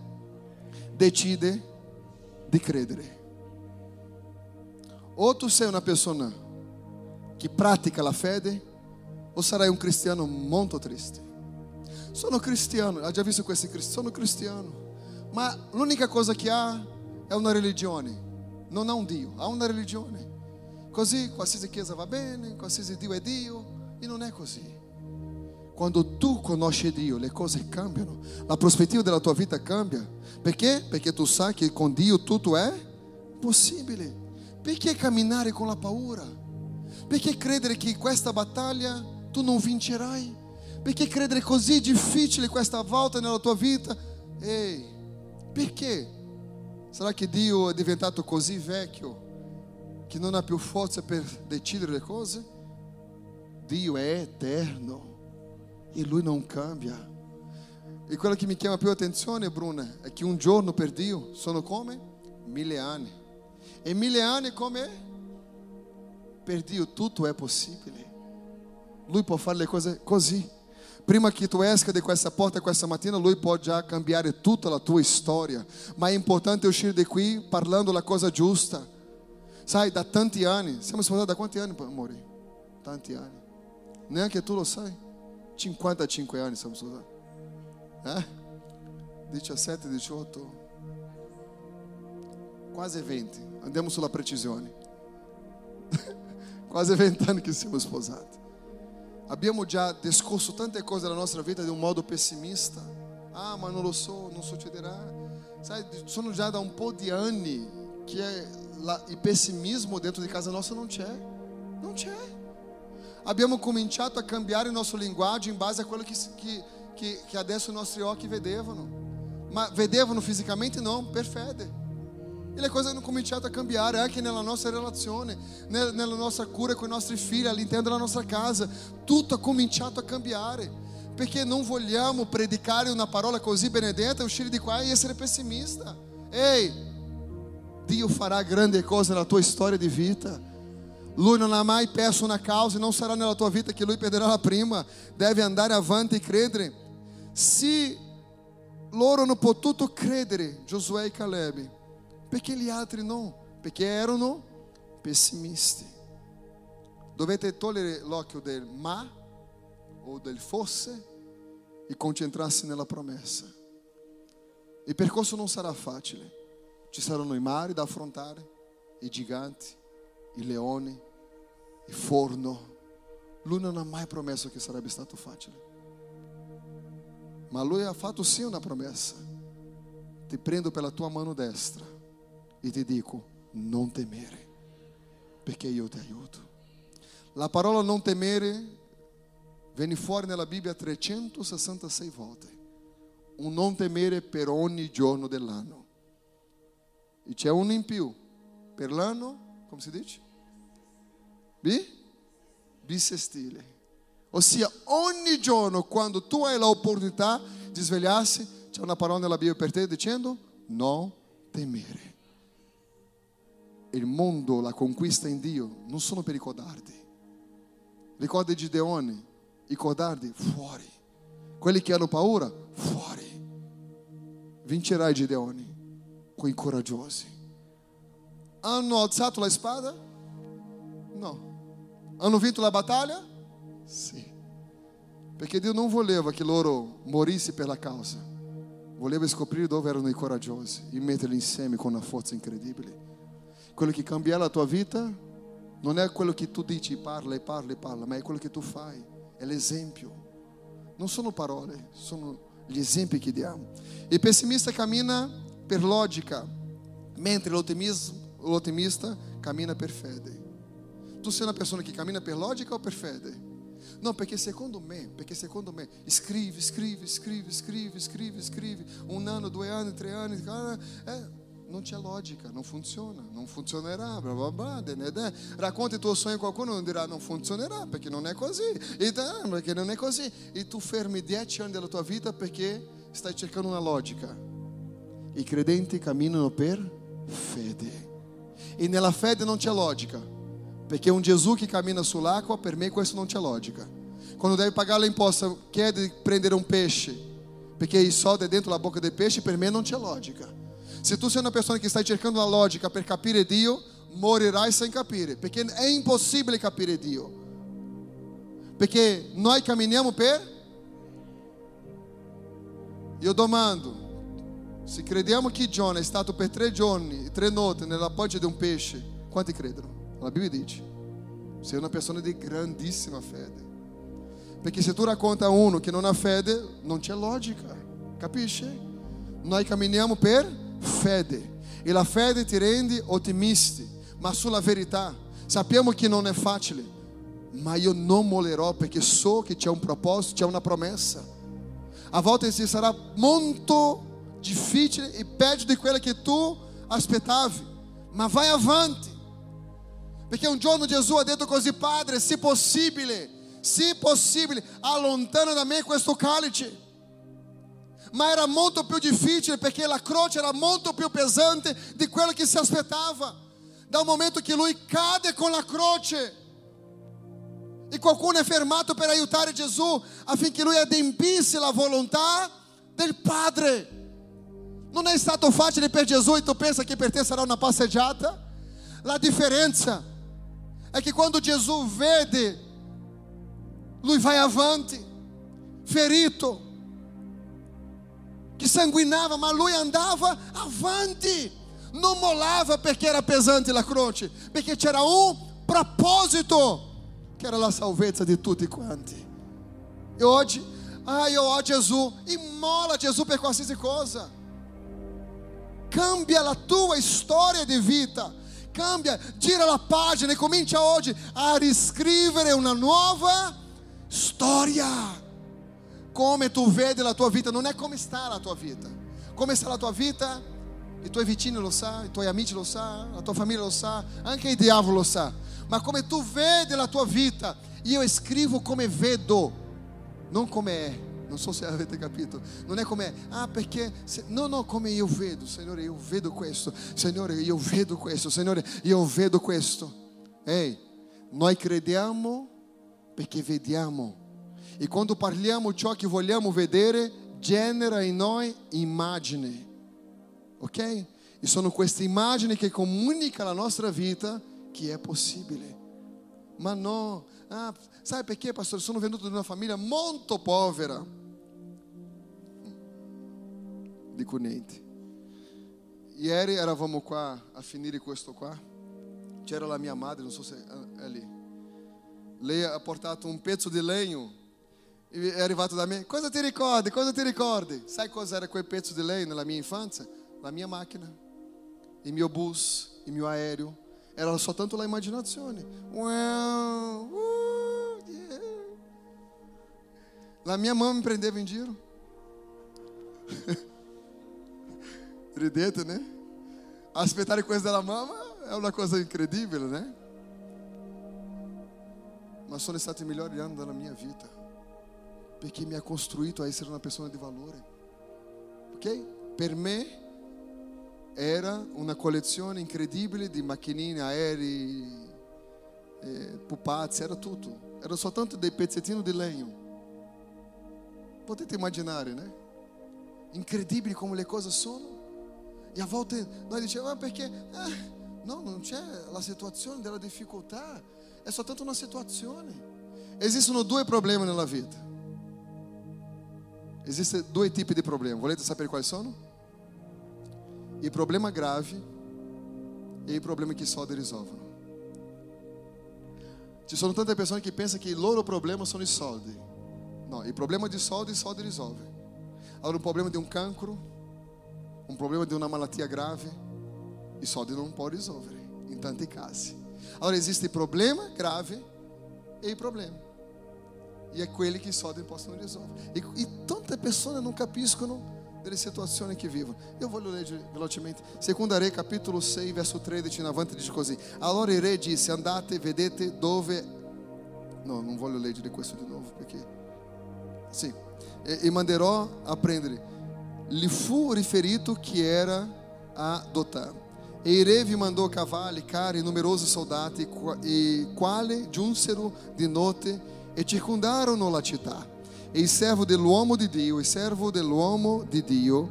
decide di credere. O tu sei una persona que pratica a fede, ou sarai um cristiano muito triste? Sono cristiano, ha già visto questi cristiani? Sono cristiano, ma l'unica cosa che ha è una religione, non ha un Dio, ha una religione. Così qualsiasi chiesa va bene, qualsiasi Dio è Dio, e non è così. Quando tu conosci Dio, le cose cambiano, la prospettiva della tua vita cambia. Perché? Perché tu sai che con Dio tutto è possibile. Perché camminare con la paura? Perché credere che questa battaglia tu non vincerai? Perché credere così difficile questa volta nella tua vita? Ehi, perché? Sarà che Dio è diventato così vecchio che non ha più forza per decidere le cose? Dio è eterno e Lui non cambia. E quello che mi chiama più attenzione, Bruna, è che un giorno per Dio sono come? Mille anni. E mille anni come? Per Dio tutto è possibile. Lui può fare le cose così. Prima che tu esca di questa porta questa mattina, Lui può già cambiare tutta la tua storia. Ma è importante uscire di qui parlando la cosa giusta. Sai, da tanti anni, siamo sposati da quanti anni, amore? Tanti anni. Neanche tu lo sai. 55 anni siamo sposati. Eh? 17, 18, quasi 20. Andiamo sulla precisione. quasi 20 anni che siamo sposati. Abbiamo già discorso tante cose nella nostra vita di un modo pessimista. Ah, ma non lo so, non succederà. Sai, sono già da un po' di anni che il pessimismo dentro di casa nostra non c'è. Non c'è. Abbiamo cominciato a cambiare il nostro linguaggio in base a quello che, che, che, che adesso i nostri occhi vedevano. Ma vedevano fisicamente? Non, per fede. E le cose hanno cominciato a cambiare anche nella nostra relazione, nella nostra cura con i nostri figli, all'interno della nostra casa. Tutto ha cominciato a cambiare. Perché non vogliamo predicare una parola così benedetta, uscire di qua e essere pessimista. Ehi, Dio farà grandi cose nella tua storia di vita. Lui non ha mai perso una causa e non sarà nella tua vita che lui perderà la prima. Deve andare avanti e credere. Se loro hanno potuto credere, Giosuè e Caleb, perché gli altri no? Perché erano pessimisti. Dovete togliere l'occhio del ma o del fosse e concentrarsi nella promessa. Il percorso non sarà facile. Ci saranno i mari da affrontare, i giganti, i leoni, il forno. Lui non ha mai promesso che sarebbe stato facile. Ma lui ha fatto sì una promessa. Ti prendo per la tua mano destra e ti dico non temere, perché io ti aiuto. La parola non temere viene fuori nella Bibbia 366 volte. Un non temere per ogni giorno dell'anno. E c'è uno in più per l'anno, come si dice? Bi? Bisestile. Ossia, ogni giorno quando tu hai l'opportunità di svegliarsi, c'è una parola nella Bibbia per te dicendo non temere. Il mondo, la conquista in Dio non sono per i codardi. Ricorda Gideone, i codardi fuori. Quelli che hanno paura, fuori. Vincerai Gideone con i coraggiosi. Hanno alzato la spada? No. Hanno vinto la battaglia? Sì. Perché Dio non voleva che loro morissero per la causa. Voleva scoprire dove erano i coraggiosi e metterli insieme con una forza incredibile. Quello che cambia la tua vita non è quello che tu dici, parla e parla e parla, ma è quello che tu fai, è l'esempio. Non sono parole, sono gli esempi che diamo. Il pessimista cammina per logica, mentre l'ottimista cammina per fede. Tu sei una persona che cammina per logica o per fede? No, perché secondo me, perché secondo me, scrivi, scrivi, scrivi, scrivi, scrivi, scrivi, un anno, due anni, tre anni, eh, non c'è logica, non funziona, non funzionerà, bla bla bla, de, de. racconti il tuo sogno a qualcuno e dirà non funzionerà perché non è così, e da, perché non è così, e tu fermi dieci anni della tua vita perché stai cercando una logica. I credenti camminano per fede, e nella fede non c'è logica, perché un Gesù che cammina sull'acqua, per me questo non c'è logica. Quando deve pagare l'imposta, chiede di prendere un pesce, perché il soldo dentro la bocca del pesce, per me non c'è logica. Se tu sei una persona che stai cercando la logica per capire Dio, morirai sem capire, perché è impossibile capire Dio. Perché noi camminiamo per Io domando, se crediamo che Giona è stato per tre giorni e tre notti nell'appoggio di un pesce, quanti credono? La Bibbia dice, sei una persona di grandissima fede. Perché se tu racconta a uno che non ha fede, non c'è logica, capisci? Noi camminiamo per fede. E la fede ti rende ottimisti, ma sulla verità. Sappiamo che non è facile, ma io non mollerò perché so che c'è un proposito, c'è una promessa. A volte ci sarà molto difficile e peggio di quella che tu aspettavi, ma vai avanti. Perché un giorno Gesù ha detto così, Padre, se possibile, se possibile, allontana da me questo calice. Ma era molto più difficile perché la croce era molto più pesante di quello che si aspettava. Dal momento che lui cade con la croce e qualcuno è fermato per aiutare Gesù affinché lui adempisse la volontà del Padre. Non è stato facile per Gesù e tu pensa che per te sarà una passeggiata? La differenza è che quando Gesù vede, lui vai avanti, ferito, que sanguinava, ma lui andava avanti, non mollava perché era pesante la croce, perché c'era un proposito, che era la salvezza di tutti quanti. E oggi, ah, io ho Gesù, immola Gesù per qualsiasi cosa. Cambia la tua storia di vita. Cambia, gira la pagina e comincia oggi a riscrivere una nuova storia. Come tu vedi la tua vita, non è come sta la tua vita. Come sta la tua vita, i tuoi vicini lo sa, i tuoi amici lo sa, la tua famiglia lo sa, anche il diavolo lo sa. Ma come tu vedi la tua vita, io scrivo come vedo, non come è. Non so se avete capito. Non è come, ah perché, se, no, no, come io vedo, Signore, io vedo questo, Signore, io vedo questo, Signore, io vedo questo. Ehi, noi crediamo perché vediamo. E quando parliamo ciò che vogliamo vedere, genera in noi immagine. Ok? E sono queste immagini che comunicano alla nostra vita che è possibile. Ma no, ah, sai perché, pastor? Sono venuto da una famiglia molto povera. Dico niente. Ieri eravamo qua a finire questo qua. C'era la mia madre, non so se è lì. Lei ha portato un pezzo di legno arrivato da me, cosa ti ricordi, cosa ti ricordi? Sai cosa era quel pezzo di legno nella mia infanzia? La mia macchina, il mio bus, il mio aereo. Era soltanto la immaginazione. Wow, uh, yeah. La mia mamma mi prendeva in giro. Ridete, né? Aspettare questo dalla mamma è una cosa incredibile, né? Ma sono stati i migliori anni della mia vita perché mi ha costruito a essere una persona di valore. Ok? Per me era una collezione incredibile di macchinine, aerei, eh, pupazzi, era tutto. Era soltanto dei pezzettini di legno. Potete immaginare, né? Incredibili come le cose sono. E a volte noi diciamo, ah, perché? Eh, no, non c'è la situazione della difficoltà, è soltanto una situazione. Esistono due problemi nella vita. Existem dois tipos de problema. Volete saber quais são? E problema grave e problema que só risolvono. Ci sono tante persone che pensano che i loro problemi sono i soldi. No, il problema di soldi, soldi risolve. Allora un problema di un cancro, un problema di una malattia grave, i soldi non può risolvere in tanti casi. Allora esiste il problema grave e il problema. E é quelli che i soldi possono risolvere. E, e tante persone non capiscono delle situazioni che vivono. Io voglio leggere velocemente. Seconda Re, capitolo 6, verso 13 in avanti, dice così. Allora il disse, andate, vedete dove... No, non voglio leggere questo di nuovo, perché... Sì. E, e manderò a prendere. Lhe fu riferito che era a Dotà. E il re vi mandò cavalli, cari, numerosi soldati, e quali giunsero di notte e circondarono la città. E il servo dell'uomo di Dio, il servo dell'uomo di Dio,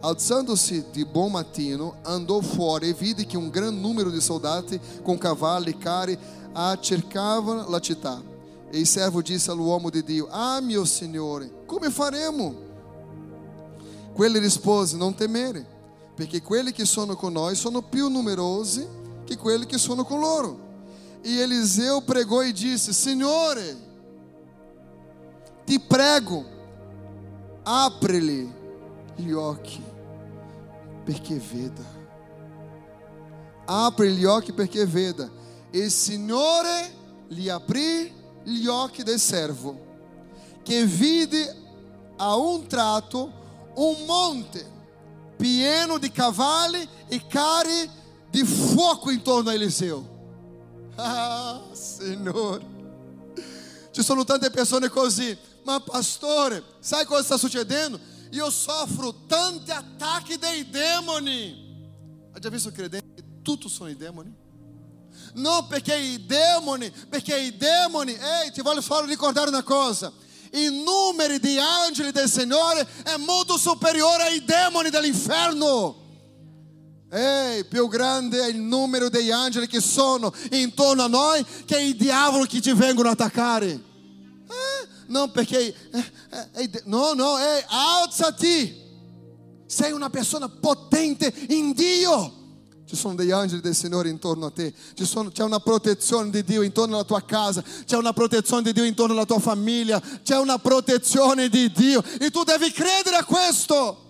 alzando-se di buon mattino, andò fuori e vide che un gran numero di soldati con cavalli e carri cercavano la città. E il servo disse all'uomo di Dio: Ah, mio Signore, come faremo? Quelli rispose: Non temere, perché quelli che sono con noi sono più numerosi che quelli che sono con loro. E Eliseu pregou e disse: Signore, ti prego, apri-lhe gli occhi, perché veda. Gli occhi perché veda. E Signore gli aprì gli del servo, che vide a un tratto un monte pieno di cavalli e carri di fuoco intorno a Eliseu. Ah, Signore. Ci sono tante persone così. Ma pastore, sai cosa sta succedendo? Io soffro tanti attacchi dei demoni. Ha già visto credente che tutti sono i demoni? Non perché i demoni, perché i demoni, ehi, ti voglio solo ricordare una cosa. I numeri di angeli del Signore è molto superiore ai demoni dell'inferno. Ehi, più grande è il numero degli angeli che sono intorno a noi che i diavoli che ci vengono a attaccare. Eh, non perché... Eh, eh, no, no, ehi, alzati. Sei una persona potente in Dio. Ci sono degli angeli del Signore intorno a te, sono, c'è una protezione di Dio intorno alla tua casa, c'è una protezione di Dio intorno alla tua famiglia, c'è una protezione di Dio e tu devi credere a questo,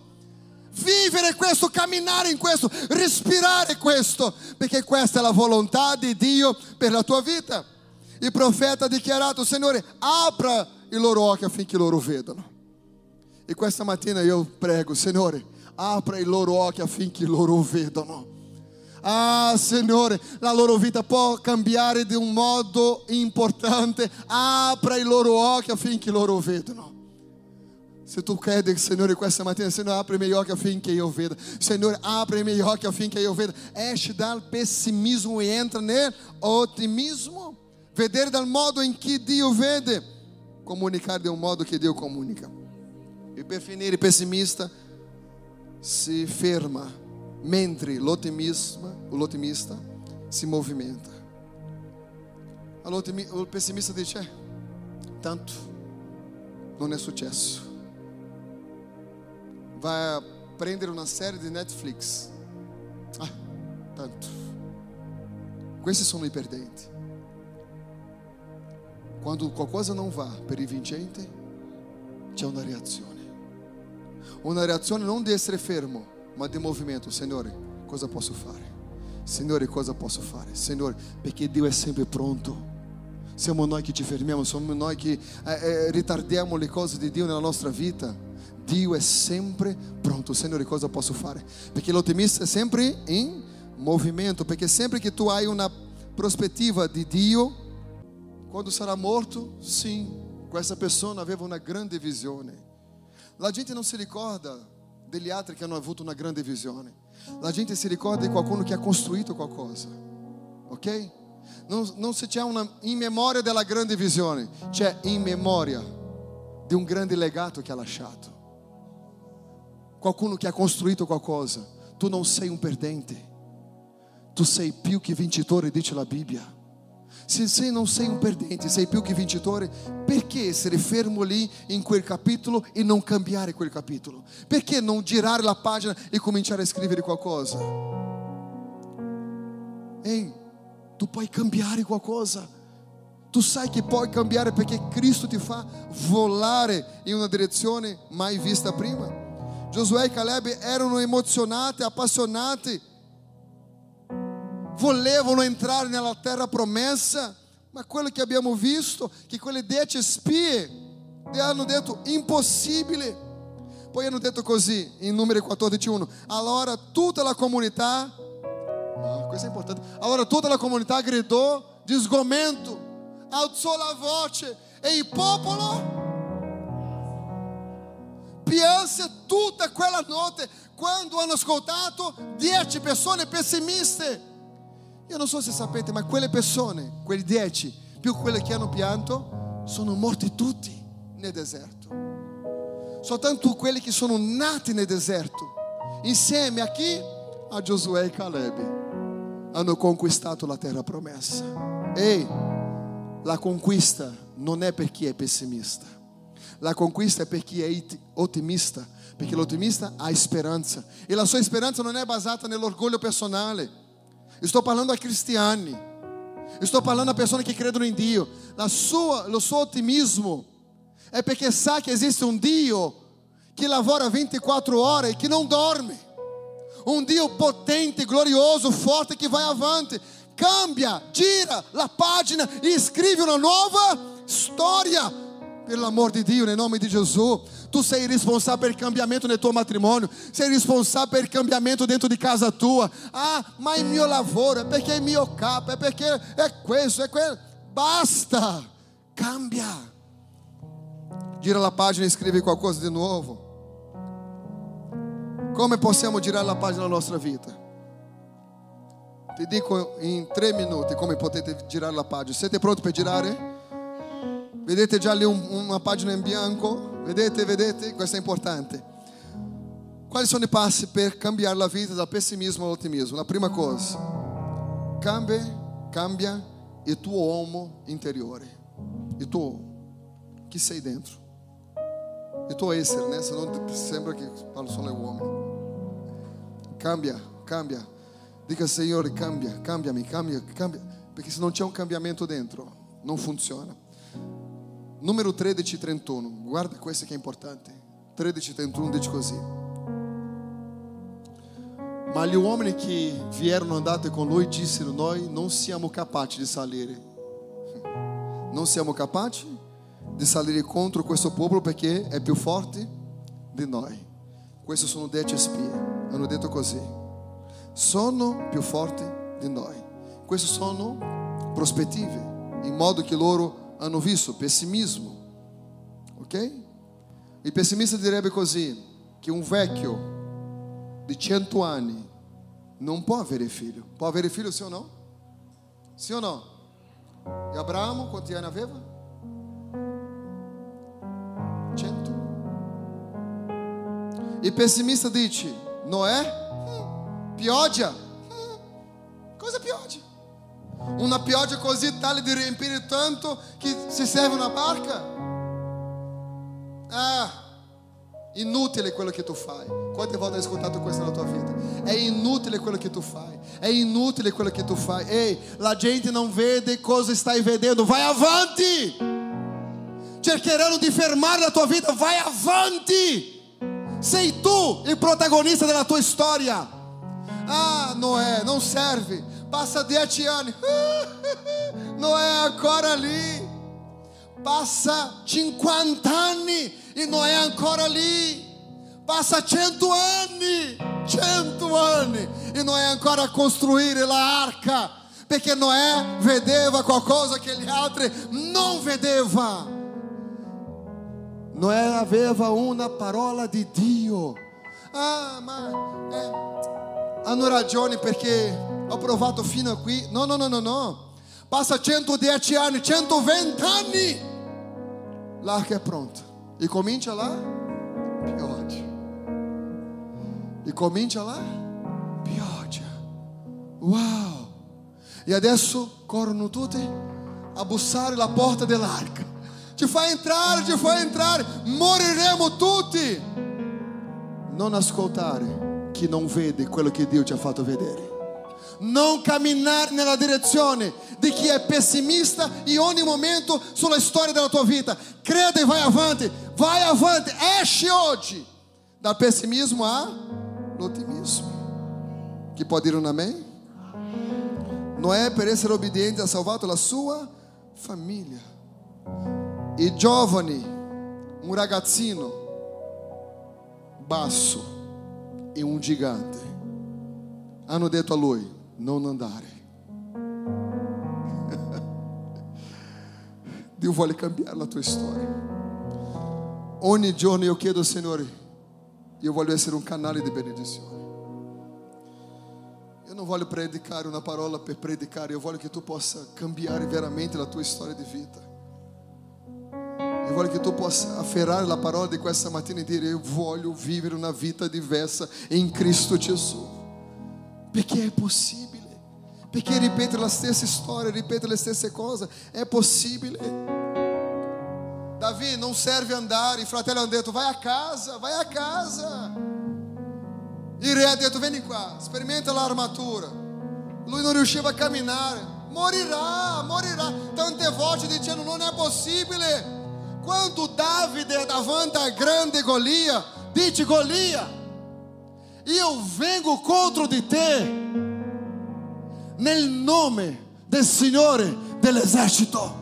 vivere questo, camminare in questo, respirare questo, perché questa è la volontà di Dio per la tua vita. Il profeta ha dichiarato, Signore, apra i loro occhi affinché loro vedano. E questa mattina io prego, Signore, apra i loro occhi affinché loro vedano. Ah, Signore, la loro vita può cambiare di un modo importante. Apra i loro occhi affinché loro vedano. Se tu credi, Signore, questa mattina, Signore, apre i miei occhi affinché io veda. Signore, apre i miei occhi affinché io veda. Esce dal pessimismo e entra nell'ottimismo. Vedere dal modo in cui Dio vede. Comunicare di un modo che Dio comunica. E per finire, pessimista si ferma mentre l'ottimista si movimenta. O pessimista dice: eh, tanto non è successo. Vai a prendere una serie di Netflix. Ah, tanto. Questi sono i perdenti. Quando qualcosa non va per i vincenti, c'è una reazione. Una reazione non di essere fermo, ma di movimento. Signore, cosa posso fare? Signore, cosa posso fare? Signore, perché Dio è sempre pronto. Siamo noi che ci fermiamo, siamo noi che eh, eh, ritardiamo le cose di Dio nella nostra vita. Dio è sempre pronto. Signore, cosa posso fare? Perché l'ottimista è sempre in movimento, perché sempre che tu hai una prospettiva di Dio, quando sarà morto, sim, questa persona aveva una grande visione. La gente non si ricorda degli altri che hanno avuto una grande visione. La gente si ricorda di qualcuno che ha costruito qualcosa, ok? Non, non se c'è una in memoria della grande visione, c'è in memoria di un grande legato che ha lasciato. Qualcuno che ha costruito qualcosa. Tu non sei un perdente, tu sei più che vincitore, dice la Bibbia. Se você não sei um perdente, sei più che vincitore, perché essere fermo lì in quel capitolo e non cambiare quel capitolo? Perché non girare la pagina e cominciare a scrivere qualcosa? Ehi, tu puoi cambiare qualcosa. Tu sai che puoi cambiare perché Cristo ti fa volare in una direzione mai vista prima. Giosuè e Caleb erano emozionati, appassionati volevano entrare nella terra promessa, ma quello che abbiamo visto, che quelle dieci spie hanno detto impossibile. Poi hanno detto così, in numeri 14:1, allora tutta la comunità, ah, questo è importante, allora tutta la comunità gridò di sgomento, alzò la voce e il popolo. Pianse tutta quella notte quando hanno ascoltato dieci persone pessimiste. Io non so se sapete, ma quelle persone, quei dieci, più quelle che hanno pianto, sono morti tutti nel deserto. Soltanto quelli che sono nati nel deserto, insieme a chi? A Giosuè e Caleb, hanno conquistato la terra promessa. E la conquista non è per chi è pessimista, la conquista è per chi è ottimista, perché l'ottimista ha speranza e la sua speranza non è basata nell'orgoglio personale Estou falando a cristiani, estou falando a pessoa que crê em Dio. Sua, il otimismo é porque sabe que existe um Dio que lavora 24 horas e que não dorme. um Dio potente, glorioso, forte que vai avante, Cambia, gira a página e escreve uma nova história pelo amor de Dio, em nome de Jesus. Tu sei responsável pelo cambiamento no teu matrimônio. Sei responsável pelo cambiamento dentro de casa tua. Ah, mas mio lavoro, é porque mio capo, é porque é questo, é quello. Basta. Cambia. Gira a página e escreve qualquer coisa de novo. Come possiamo girare la pagina della nostra vita? Ti dico in tre minuti come potete girare la pagina. Siete pronti per girare? Vedete già lì un, una pagina in bianco? Vedete, vedete? Questo è importante. Quali sono i passi per cambiare la vita dal pessimismo all'ottimismo? La prima cosa, cambia, cambia il tuo uomo interiore, il tuo, chi sei dentro, il tuo essere, né? Se non sembra che parlo solo agli uomini. Cambia, cambia. Dica Signore, cambia, cambiami, cambia, cambia. Perché se non c'è un cambiamento dentro, non funziona. Numero 1331, guarda questo che è importante. 1331 dice così. Ma gli uomini che vierono andate con lui dissero: Noi non siamo capaci di salire. Non siamo capaci di salire contro questo popolo perché è più forte di noi. Questi sono dieci spie. Hanno detto così. Sono più forti di noi. Queste sono prospettive, in modo che loro hanno visto pessimismo, ok? Il pessimista direbbe così, che un vecchio di 100 anni non può avere figlio. Può avere figlio sì o no? Sì o no? E Abramo quanti anni aveva? 100. Il pessimista dice, Noè? Hum, pioggia? Hum, cosa pioggia? Una pioggia così tale di riempire tanto che si serve una barca? Ah, inutile quello che tu fai. Quante volte hai ascoltato questo nella tua vita? È inutile quello che tu fai. È inutile quello che tu fai. Ehi, la gente non vede cosa stai vedendo. Vai avanti! Cercheranno di fermare la tua vita. Vai avanti! Sei tu il protagonista della tua storia. Ah, Noè, non serve. Passa de Etiane. Não é agora ali. Passa 50 anos e não é agora ali. Passa 100 anos, 100 anos e não é agora construir a arca, porque Noé vedeva qualcosa que ele altre não vedeva. Noé aveva uma parola de Dio. Ah, mas é, hanno ragione perché ho provato fino a qui. No, no, no, no, no. Passa 110 anni, 120 anni. L'arca è pronta. E comincia là pioggia. E comincia là pioggia. Wow. E adesso corrono tutti a bussare la porta dell'arca. Ci fa entrare, ci fa entrare. Moriremo tutti. Non ascoltare chi non vede quello che Dio ci ha fatto vedere. não caminhar nella direzione di chi è pessimista in ogni momento sulla storia della tua vita. Creda e vai avanti, vai avanti, esce oggi dal pessimismo all'ottimismo. Chi può dire un amen? Noè per essere obbediente ha salvato la sua famiglia. I giovani, un ragazzino basso e un gigante hanno detto a lui non andare. Dio vuole cambiare la tua storia. Ogni giorno io chiedo, Signore, io voglio essere un canale di benedizione. Io non voglio predicare una parola per predicare, io voglio che tu possa cambiare veramente la tua storia di vita. Voglio che tu possa afferrare la parola di questa mattina e dire: Io voglio vivere una vita diversa in Cristo Gesù. Perché è possibile. Perché ripetere la stessa storia, ripetere le stesse cose, è possibile. Davi, non serve andare, il fratello hanno detto vai a casa, vai a casa. Il re ha detto vieni qua, sperimenta l'armatura. Lui non riusciva a camminare, morirà, morirà. Tante volte dicendo non è possibile. Quando Davi davanta a grande Golia, dite Golia, e eu vengo contra de te, nel nome del do exército.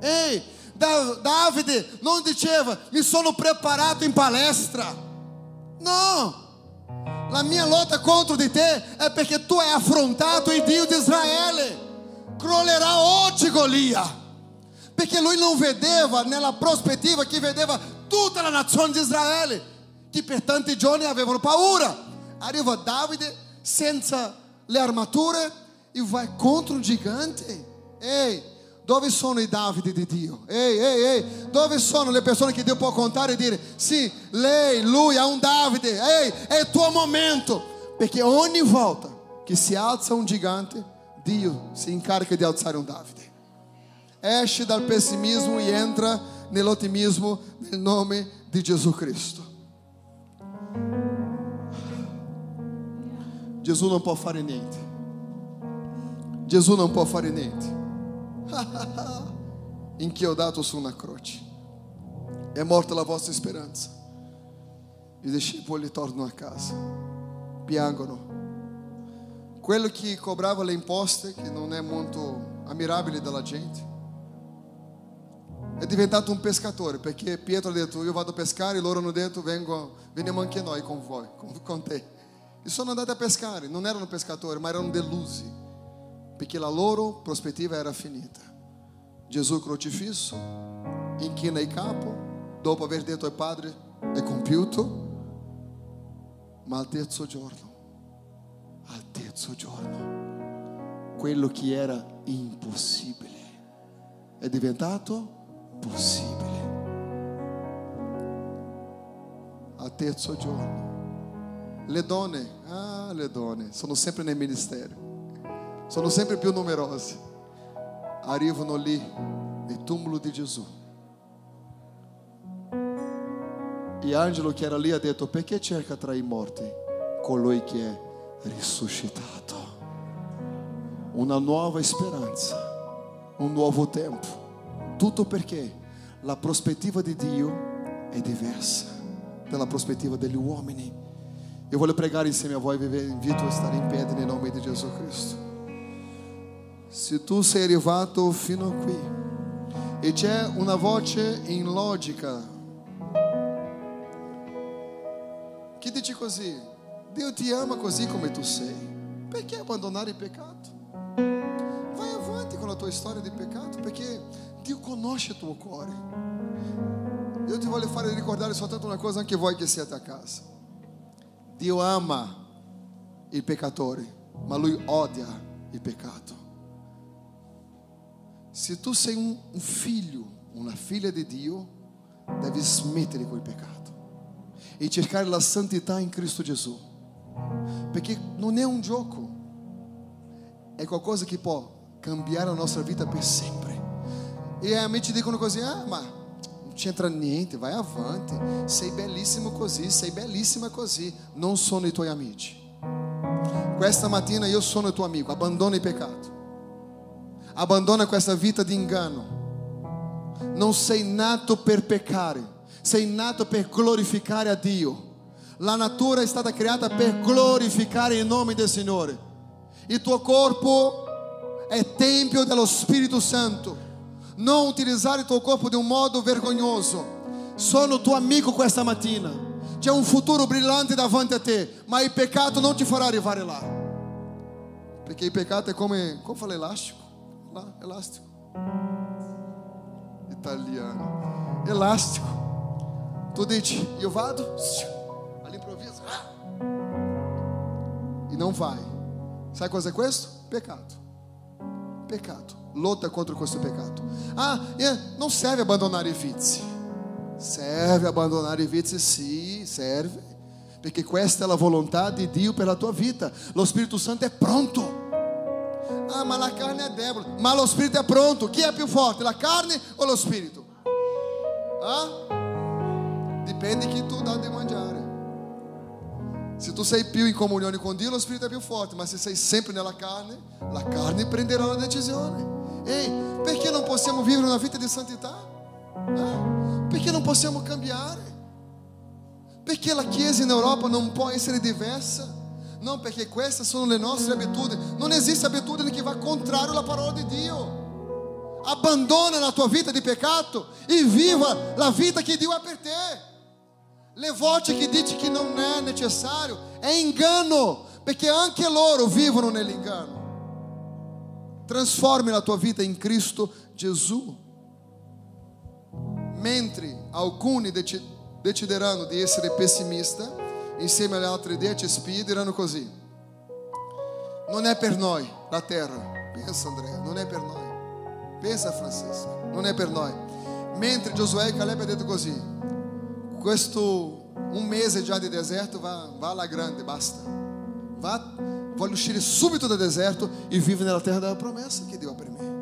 Ei, Davide não diceva, me sono preparado em palestra. Não. a minha luta contra de te é porque tu é afrontado em Dio de Israel crolerá hoje Golia. Perché lui non vedeva nella prospettiva che vedeva tutta la nazione di Israele, che per tanti giorni avevano paura. Arriva Davide senza le armature e vai contro un gigante. Ehi, dove sono i Davide di Dio? Ehi, ehi, ehi, dove sono le persone che Dio può contare e dire: Sì, lei, lui è un Davide, ehi, è il tuo momento. Perché ogni volta che si alza un gigante, Dio si incarica di alzare un Davide. Esce dal pessimismo e entra nell'ottimismo nel nome di Gesù Cristo. Gesù non può fare niente. Gesù non può fare niente. Inchiodato su una croce. È morta la vostra speranza. I discepoli tornano a casa. Piangono. Quello che cobrava le imposte, che non è molto ammirabile dalla gente, è diventato un pescatore perché Pietro ha detto io vado a pescare e loro hanno detto vengo, veniamo anche noi con voi, con, te. E sono andati a pescare, non erano pescatori ma erano delusi perché la loro prospettiva era finita. Gesù crocifisso, inchina il capo, dopo aver detto al Padre è compiuto, ma al terzo giorno, al terzo giorno, quello che era impossibile è diventato possibile. Al terzo giorno. Le donne, ah, le donne, sono sempre nel ministero, sono sempre più numerose. Arrivano lì nel túmulo di Gesù. E Angelo che era lì ha detto, perché cerca tra i morti colui che è risuscitato? Una nuova speranza, un nuovo tempo. Tutto perché la prospettiva di Dio è diversa dalla prospettiva degli uomini. Io voglio pregare insieme a voi, vi invito a stare in piedi nel nome di Gesù Cristo. Se tu sei arrivato fino a qui e c'è una voce in logica che dice così, Dio ti ama così come tu sei, perché abbandonare il peccato? Vai avanti con la tua storia di peccato perché Dio conosce il tuo cuore. Io ti voglio fare ricordare soltanto una cosa anche voi che siete a casa. Dio ama il peccatore, ma lui odia il peccato. Se tu sei un, un figlio, una figlia di Dio, devi smettere col peccato e cercare la santità in Cristo Gesù. Perché non è un gioco, è qualcosa che può cambiare la nostra vita per sempre. E amici dicono così: ah, ma non c'entra niente, vai avanti, sei bellissimo così, sei bellissima così. Non sono i tuoi amici. Questa mattina io sono il tuo amico, abbandona il peccato, abbandona questa vita di inganno. Non sei nato per peccare, sei nato per glorificare a Dio. La natura è stata creata per glorificare il nome del Signore. Il tuo corpo è tempio dello Spirito Santo. não utilizar o teu corpo de um modo vergonhoso. Sono teu amigo com esta matina. Tinha é um futuro brilhante davante a te, mas o pecado não te fará arrivare lá. Porque o pecado é como, é, como fala, elástico. Lá, elástico. Italiano. Elástico. Tu diz, eu vado, ali improvisa. Ah! E não vai. Sabe qual é o Pecado. Pecado. Lotta contro questo peccato. Ah, não serve abandonar i vizi. Serve abbandonare i vizi? Sì, serve. Perché questa è la volontà di Dio per la tua vita. Lo Spirito Santo è pronto. Ah, ma la carne è debole. Ma lo Spirito è pronto. Chi è più forte, la carne o lo Spirito? Ah? Dipende chi tu dà di mangiare. Se tu sei più in comunione con Dio, lo Spirito è più forte. Ma se sei sempre nella carne, la carne prenderà la decisione. Ehi, perché non possiamo vivere una vita di santità? Ah? Perché non possiamo cambiare? Perché la Chiesa in Europa non può essere diversa? Não, perché queste sono le nostre abitudini. Non esiste abitudine che va contrario alla parola di Dio. Abbandona la tua vita di peccato e viva la vita che Dio ha per te. Le voci che dici che non è necessario è inganno, perché anche loro vivono nell'inganno. Trasformi la tua vita in Cristo Gesù. Mentre alcuni dec- decideranno di essere pessimista, insieme alle altre dieci spie diranno così: Non è per noi la terra. Pensa Andrea, non è per noi. Pensa Francesco, non è per noi. Mentre Giosuè e Caleb hanno detto così: Questo un mese già di deserto va, va alla grande, basta. Va, voglio uscire subito dal deserto e vivere nella terra della promessa Dio ha per me.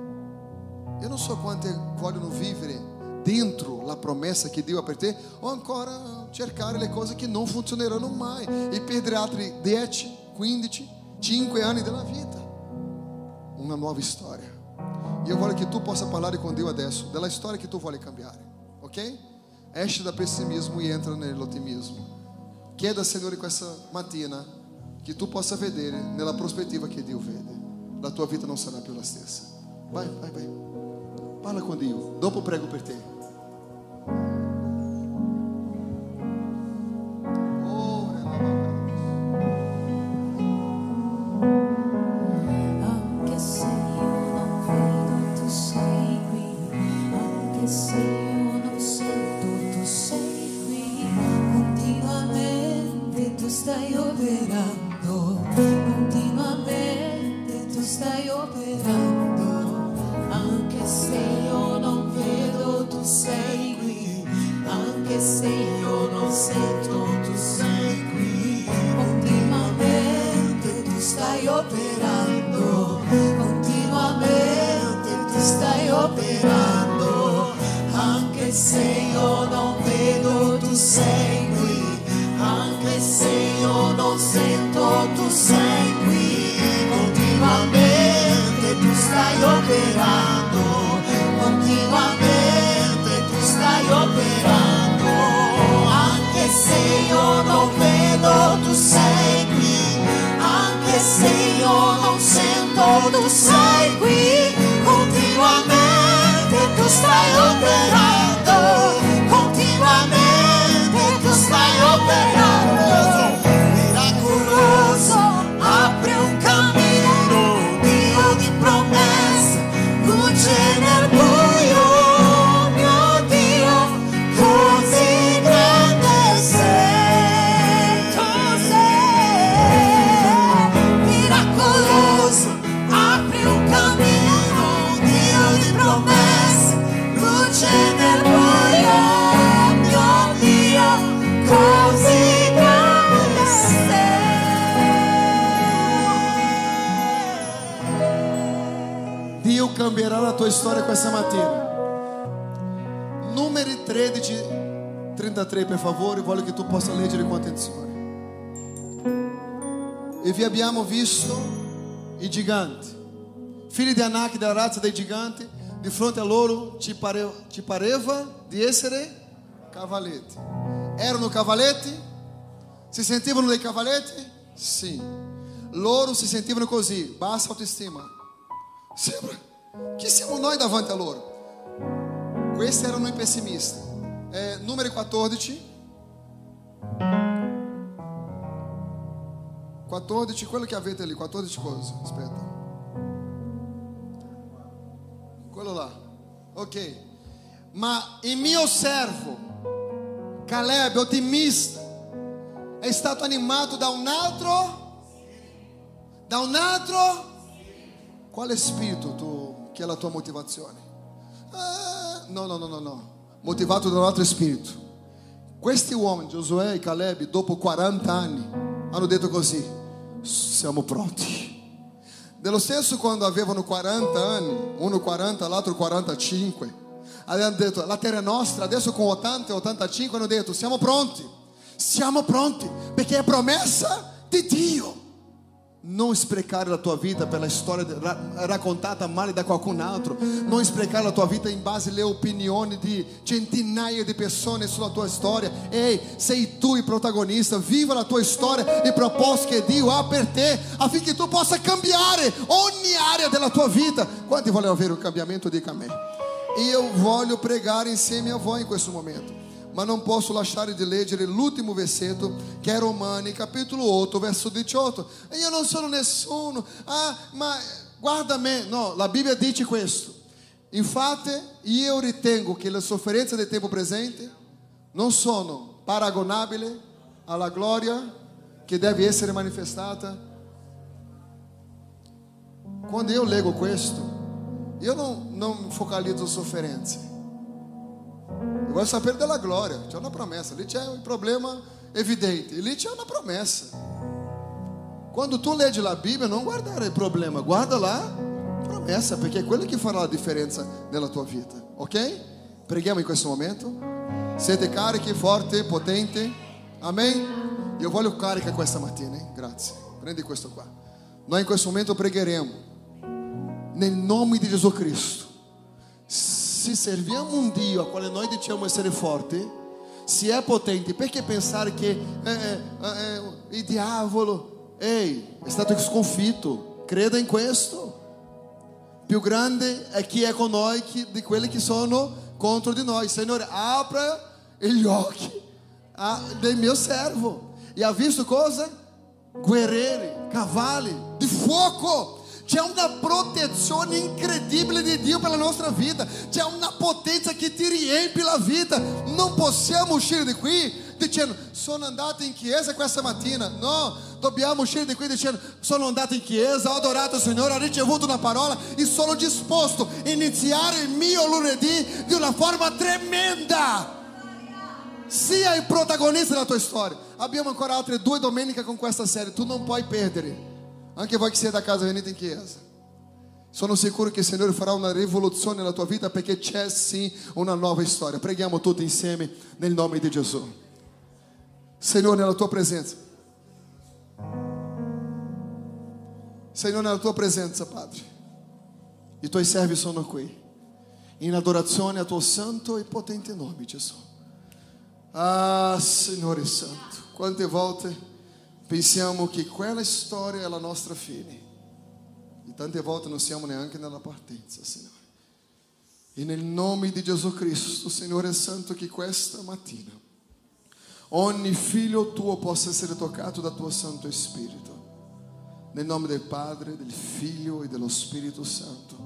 Eu não so quanti vogliono vivere dentro la promessa che Dio ha per te o ancora cercare le cose che non funzioneranno mai e perdere altri 10, 15, 5 anni della vita. Una nuova storia. Io voglio che tu possa parlare con Dio adesso della storia che tu vuoi cambiare, ok? Esce dal pessimismo e entra nell'ottimismo. Chieda al Signore questa mattina che tu possa vedere nella prospettiva che Dio vede. La tua vita non sarà più la stessa. Vai, vai, vai. Parla com Dio. Dopo prego per te. gigante. Filho de Anak, da raça de gigante. De fronte a é louro, te pareva de essere, cavalete. Era no cavalete? Se sentivano no cavalete? Sim. Louro se sentivano così, baixa autoestima. Sempre. Que siamo nós davante a é loro? Esse era no pessimista. Eh, número 14. 14, quello che avete lì, 14 cosa? Aspetta. Quello là. Ok. Ma il mio servo, Caleb, ottimista, è stato animato da un altro? Da un altro? Quale spirito tu, che è la tua motivazione? Ah, no, no, no, no, no. Motivato da un altro spirito. Questi uomini, Giosuè e Caleb, dopo 40 anni, hanno detto così: siamo pronti. Dello stesso quando avevano 40 anni, uno 40, l'altro 45, hanno detto la terra è nostra, adesso con 80 e 85 hanno detto siamo pronti, siamo pronti, perché è promessa di Dio. Non sprecare la tua vita per la storia de- raccontata male da qualcun altro. Non sprecare la tua vita in base alle opinioni di centinaia di persone sulla tua storia. Ehi, sei tu il protagonista. Viva la tua storia e proposito che Dio ha per te affinché tu possa cambiare ogni area della tua vita. Quanti vogliono avere un cambiamento? Dica a me. Io voglio pregare insieme a voi in questo momento. Ma non posso lasciare di leggere l'ultimo versetto che è Romani, capitolo 8, verso 18. E io non sono nessuno. Ah, ma guarda me. No, la Bibbia dice questo. Infatti, io ritengo che le sofferenze del tempo presente non sono paragonabili alla gloria che deve essere manifestata. Quando io leggo questo, io non, non focalizzo sofferenze. Eu gosto de saber dela glória. Tinha na promessa. ele tinha um problema evidente. ele tinha na promessa. Quando tu lê de lá a Bíblia, não guardar problema. Guarda lá promessa, porque é aquilo que fará a diferença na tua vida. Ok? Preguemos em questo momento. Siete carichi, forte, potente. Amém? Eu voglio carica questa matina, hein? Grazie. prende questo qua. nós in questo momento pregueremos. Em nome de Jesus Cristo. Se serviamo un Dio a quale noi diciamo essere forti, se è potente, perché pensare che eh, eh, eh, il diavolo, ehi, è stato sconfitto? Creda in questo. Più grande è chi è con noi che, di quelli che sono contro di noi. Signore, apra gli occhi ah, del mio servo. E ha visto cosa? Guerrieri, cavalli di fuoco. C'è una protezione incredibile di Dio per la nostra vita. C'è una potenza che ti riempie la vita. Non possiamo uscire di qui dicendo sono andato in chiesa questa mattina. No, dobbiamo uscire di qui dicendo sono andato in chiesa, ho adorato il Signore, ho ricevuto una parola e sono disposto a iniziare il mio lunedì di una forma tremenda. Sia il protagonista della tua storia. Abbiamo ancora altre due domeniche con questa serie. Tu non puoi perdere. Anche voi che siete a casa, venite in chiesa. Sono sicuro che il Signore farà una rivoluzione nella tua vita perché c'è sì una nuova storia. Preghiamo tutti insieme nel nome di Gesù. Signore, nella tua presenza. Signore, nella tua presenza, Padre. I tuoi servi sono qui. In adorazione al tuo santo e potente nome, Gesù. Ah, Signore Santo, quante volte pensiamo che quella storia è la nostra fine e tante volte non siamo neanche nella partenza, Signore. E nel nome di Gesù Cristo, Signore Santo, che questa mattina ogni figlio tuo possa essere toccato dal tuo Santo Spirito. Nel nome del Padre, del Figlio e dello Spirito Santo.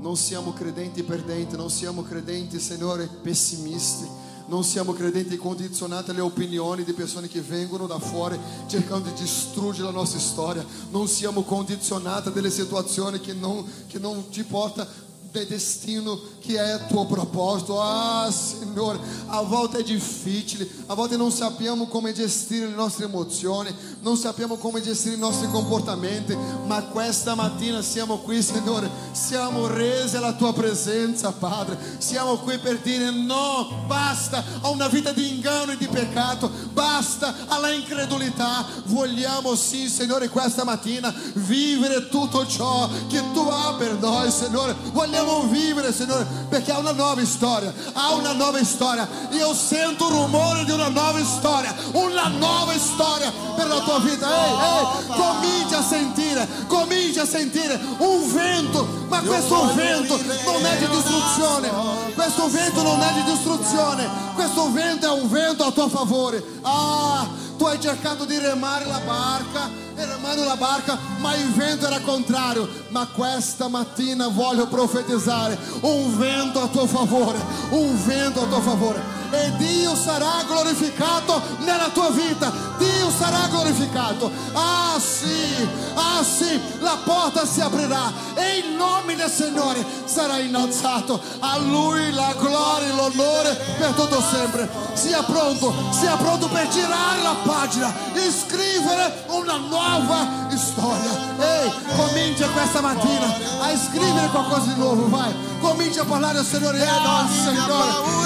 Non siamo credenti perdenti, non siamo credenti, Signore, pessimisti. Non siamo credenti condizionati alle opinioni di persone che vengono da fuori cercando di distruggere la nostra storia. Non siamo condizionati a delle situazioni che non, che non ci portano del destino che è tuo proposito. Ah, Signore, a volte è difficile, a volte non sappiamo come gestire le nostre emozioni, non sappiamo come gestire i nostri comportamenti, ma questa mattina siamo qui, Signore, siamo resi alla tua presenza, Padre. Siamo qui per dire no, basta a una vita di inganno e di peccato, basta alla incredulità. Vogliamo sì, Signore, questa mattina vivere tutto ciò che tu hai per noi, Signore. Vogliamo vivere, Signore, perché ha una nuova storia, ha una nuova storia. Io sento il rumore di una nuova storia, una nuova storia per la tua vita. Ehi, ehi, comincia a sentire, comincia a sentire un vento, ma questo vento non è di distruzione, questo vento non è di distruzione, questo vento è un vento a tuo favore. Ah, tu hai cercato di remare la barca, e remando la barca, ma il vento era contrario. Ma questa mattina voglio profetizzare un vento a tuo favore, un vento a tuo favore. E Dio sarà glorificato nella tua vita. Dio sarà glorificato. Ah sì, ah sì, la porta si aprirà e il nome del Signore sarà innalzato. A Lui la gloria e l'onore per tutto sempre. Sia pronto, sia pronto per girare la pagina e scrivere una nuova nova história. Ei, comente com essa matina a escrever coisa de novo, vai. Comente a palavra do Senhor é nossa, Senhor.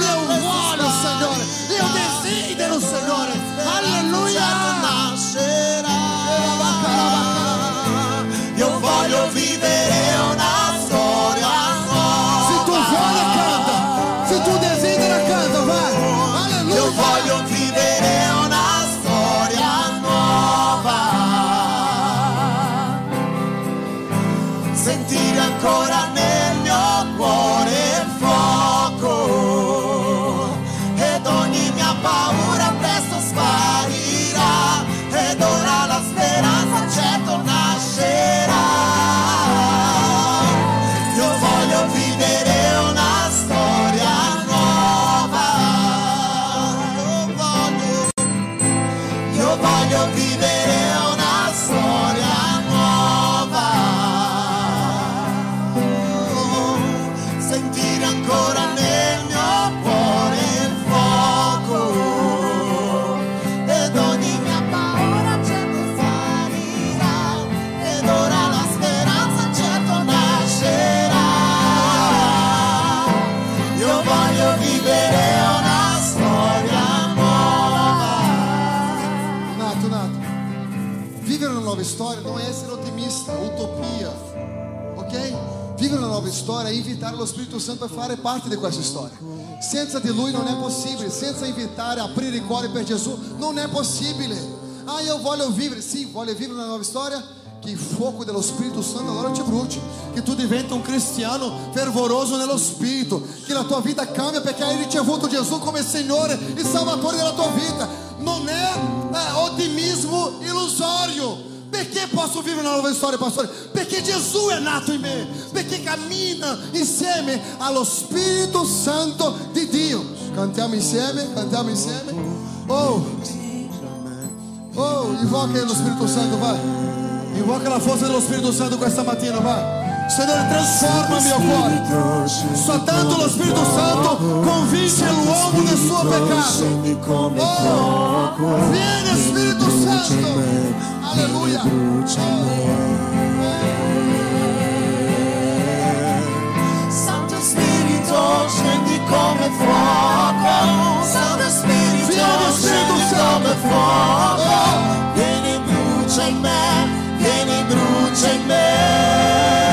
Eu oro, Senhor. Eu decido Senhor. Aleluia. Eu vou viver, eu nascer. história e invitar o Espírito Santo a fazer parte di questa storia. Senza di Lui non è possibile, senza a aprire e cuore per Jesus não é possível. Ah, eu voglio vivere, sim, voglio vivere na nova história. Que foco do Espírito Santo agora te brute. Que tu diventa um cristiano fervoroso nello Espírito. Que a tua vida cambie, porque aí ele te volta Jesus como é Senhor e Salvador da tua vida. Não é, é otimismo ilusório. Perché posso vivere una nuova storia, pastore? Perché Gesù è nato in me, perché cammina insieme allo Spirito Santo di Dio. Cantiamo insieme, cantiamo insieme. Oh, oh, invoca lo Spirito Santo, vai. Invoca la forza dello Spirito Santo questa mattina, vai. Trasforma il mio cuore. Soltanto lo Spirito Santo convince del suo peccato. Scendi come Oh, vieni Spirito Santo. Alleluia. Santo Spirito scendi come fuoco Santo Spirito scendi Santo. come fuoco Vieni brucia in me Vieni brucia in me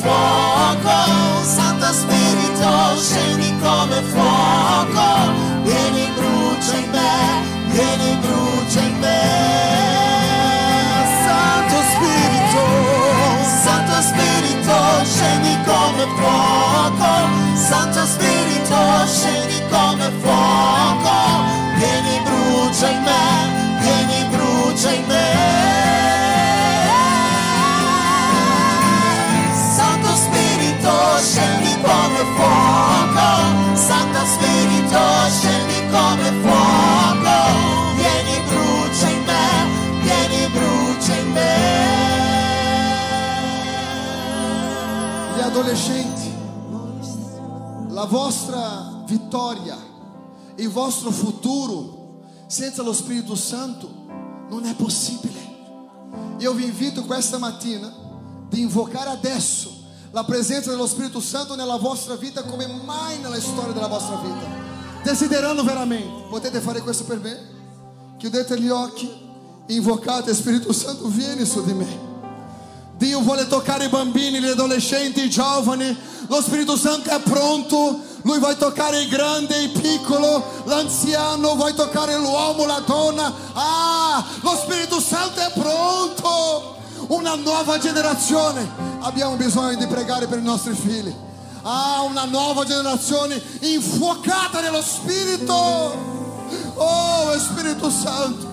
fuoco Santo Spirito scendi come fuoco. Vieni brucia in me Vieni brucia in me. Santo Spirito Santo Spirito scendi come fuoco. Santo Spirito scendi come fuoco. Vieni brucia in me Vieni brucia in me come fuoco Vieni brucia in me Vieni brucia in me Gli adolescenti, la vostra vittoria, il vostro futuro senza lo Spirito Santo non è possibile. Io vi invito questa mattina di invocare adesso la presenza dello Spirito Santo nella vostra vita come mai nella storia della vostra vita. Desiderando veramente, potete fare questo per me? Chiudete gli occhi, invocate Spirito Santo, vieni su di me. Dio vuole toccare i bambini, gli adolescenti, i giovani. Lo Spirito Santo è pronto. Lui vuole toccare il grande, il piccolo, l'anziano, vuole toccare l'uomo, la donna. Ah, lo Spirito Santo è pronto. Una nuova generazione. Abbiamo bisogno di pregare per i nostri figli. Ah, una nuova generazione infuocata nello Spirito. Oh, Spirito Santo.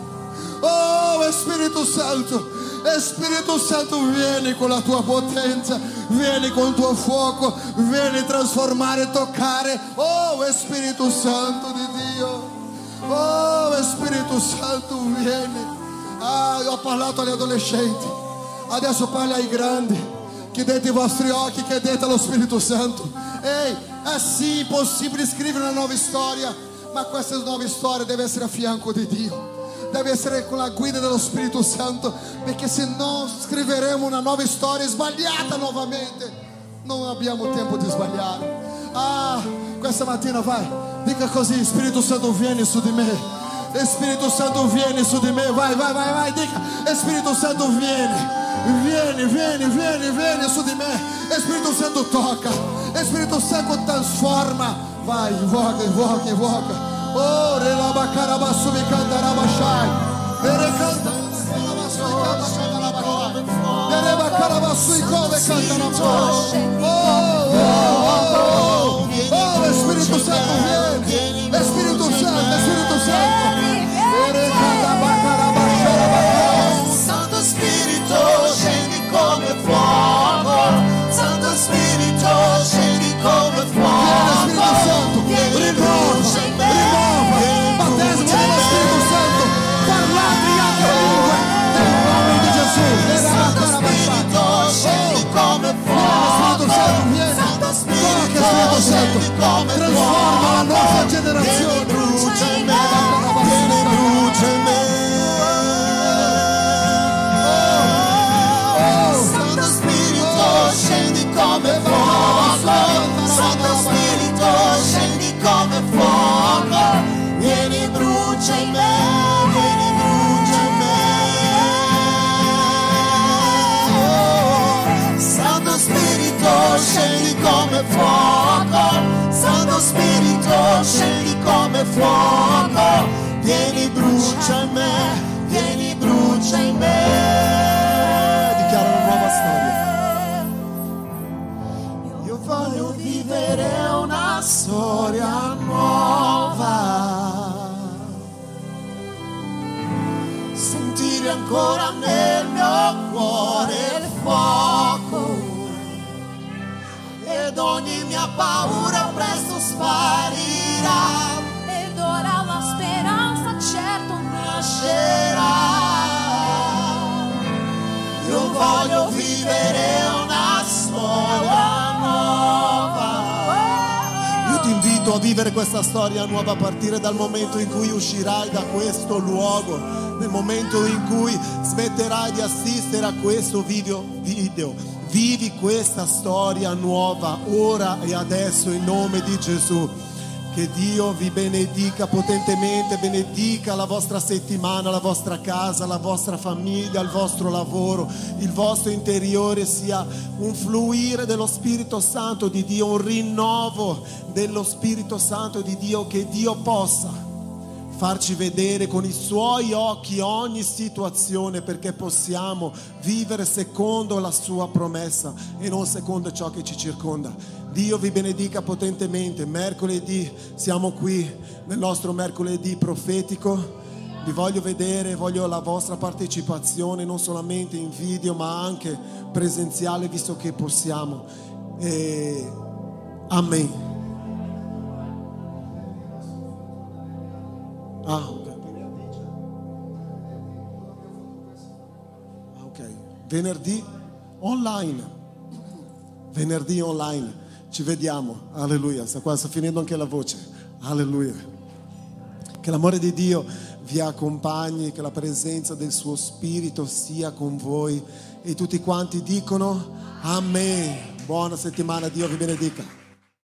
Oh, Spirito Santo. Spirito Santo, vieni con la tua potenza, vieni con il tuo fuoco, vieni trasformare toccare. Oh, Spirito Santo di Dio. Oh, Spirito Santo, vieni. Ah, ho parlato agli adolescenti, adesso parli ai grandi. Chiudete i vostri occhi, chiedete allo Spirito Santo. Ehi, è sì possibile scrivere una nuova storia, ma questa nuova storia deve essere a fianco di Dio deve essere con la guida dello Spirito Santo, perché se no scriveremo una nuova storia sbagliata nuovamente. Non abbiamo tempo di sbagliare. Ah, questa mattina vai, dica così, Spirito Santo vieni su di me. Spirito Santo vieni su di me, vai, vai, vai, vai, dica, Spirito Santo vieni. Vem, vem, vem, vem, su de mim. Espírito Santo toca. Espírito Santo transforma. Vai, invoca, invoca, invoca. Ore la bacara basso mi canta la bashai. Ere canta la basso mi canta la bashai. Ere bacara basso mi canta la bashai. generazione brucia in me, bene brucia in me. Santo Spirito scendi come fuoco, Santo Spirito scendi come fuoco, vieni brucia in me, vieni brucia me. Santo Spirito scendi come fuoco. Dichiara una nuova storia. Io voglio vivere una storia nuova. Sentire ancora nel mio cuore il fuoco. Ed ogni minha paura os parirá. Vivere questa storia nuova a partire dal momento in cui uscirai da questo luogo, nel momento in cui smetterai di assistere a questo video. video. Vivi questa storia nuova ora e adesso in nome di Gesù. Che Dio vi benedica potentemente, benedica la vostra settimana, la vostra casa, la vostra famiglia, il vostro lavoro, il vostro interiore sia un fluire dello Spirito Santo di Dio, un rinnovo dello Spirito Santo di Dio, che Dio possa farci vedere con i suoi occhi ogni situazione perché possiamo vivere secondo la sua promessa e non secondo ciò che ci circonda. Dio vi benedica potentemente. Mercoledì siamo qui nel nostro mercoledì profetico. Vi voglio vedere, voglio la vostra partecipazione non solamente in video ma anche presenziale visto che possiamo. E... Amen. Ah. Ah. Venerdì online. Venerdì online. Ci vediamo. Alleluia. Sta qua, finendo anche la voce. Alleluia. Che l'amore di Dio vi accompagni, che la presenza del suo Spirito sia con voi. E tutti quanti dicono Amen. Buona settimana, Dio vi benedica.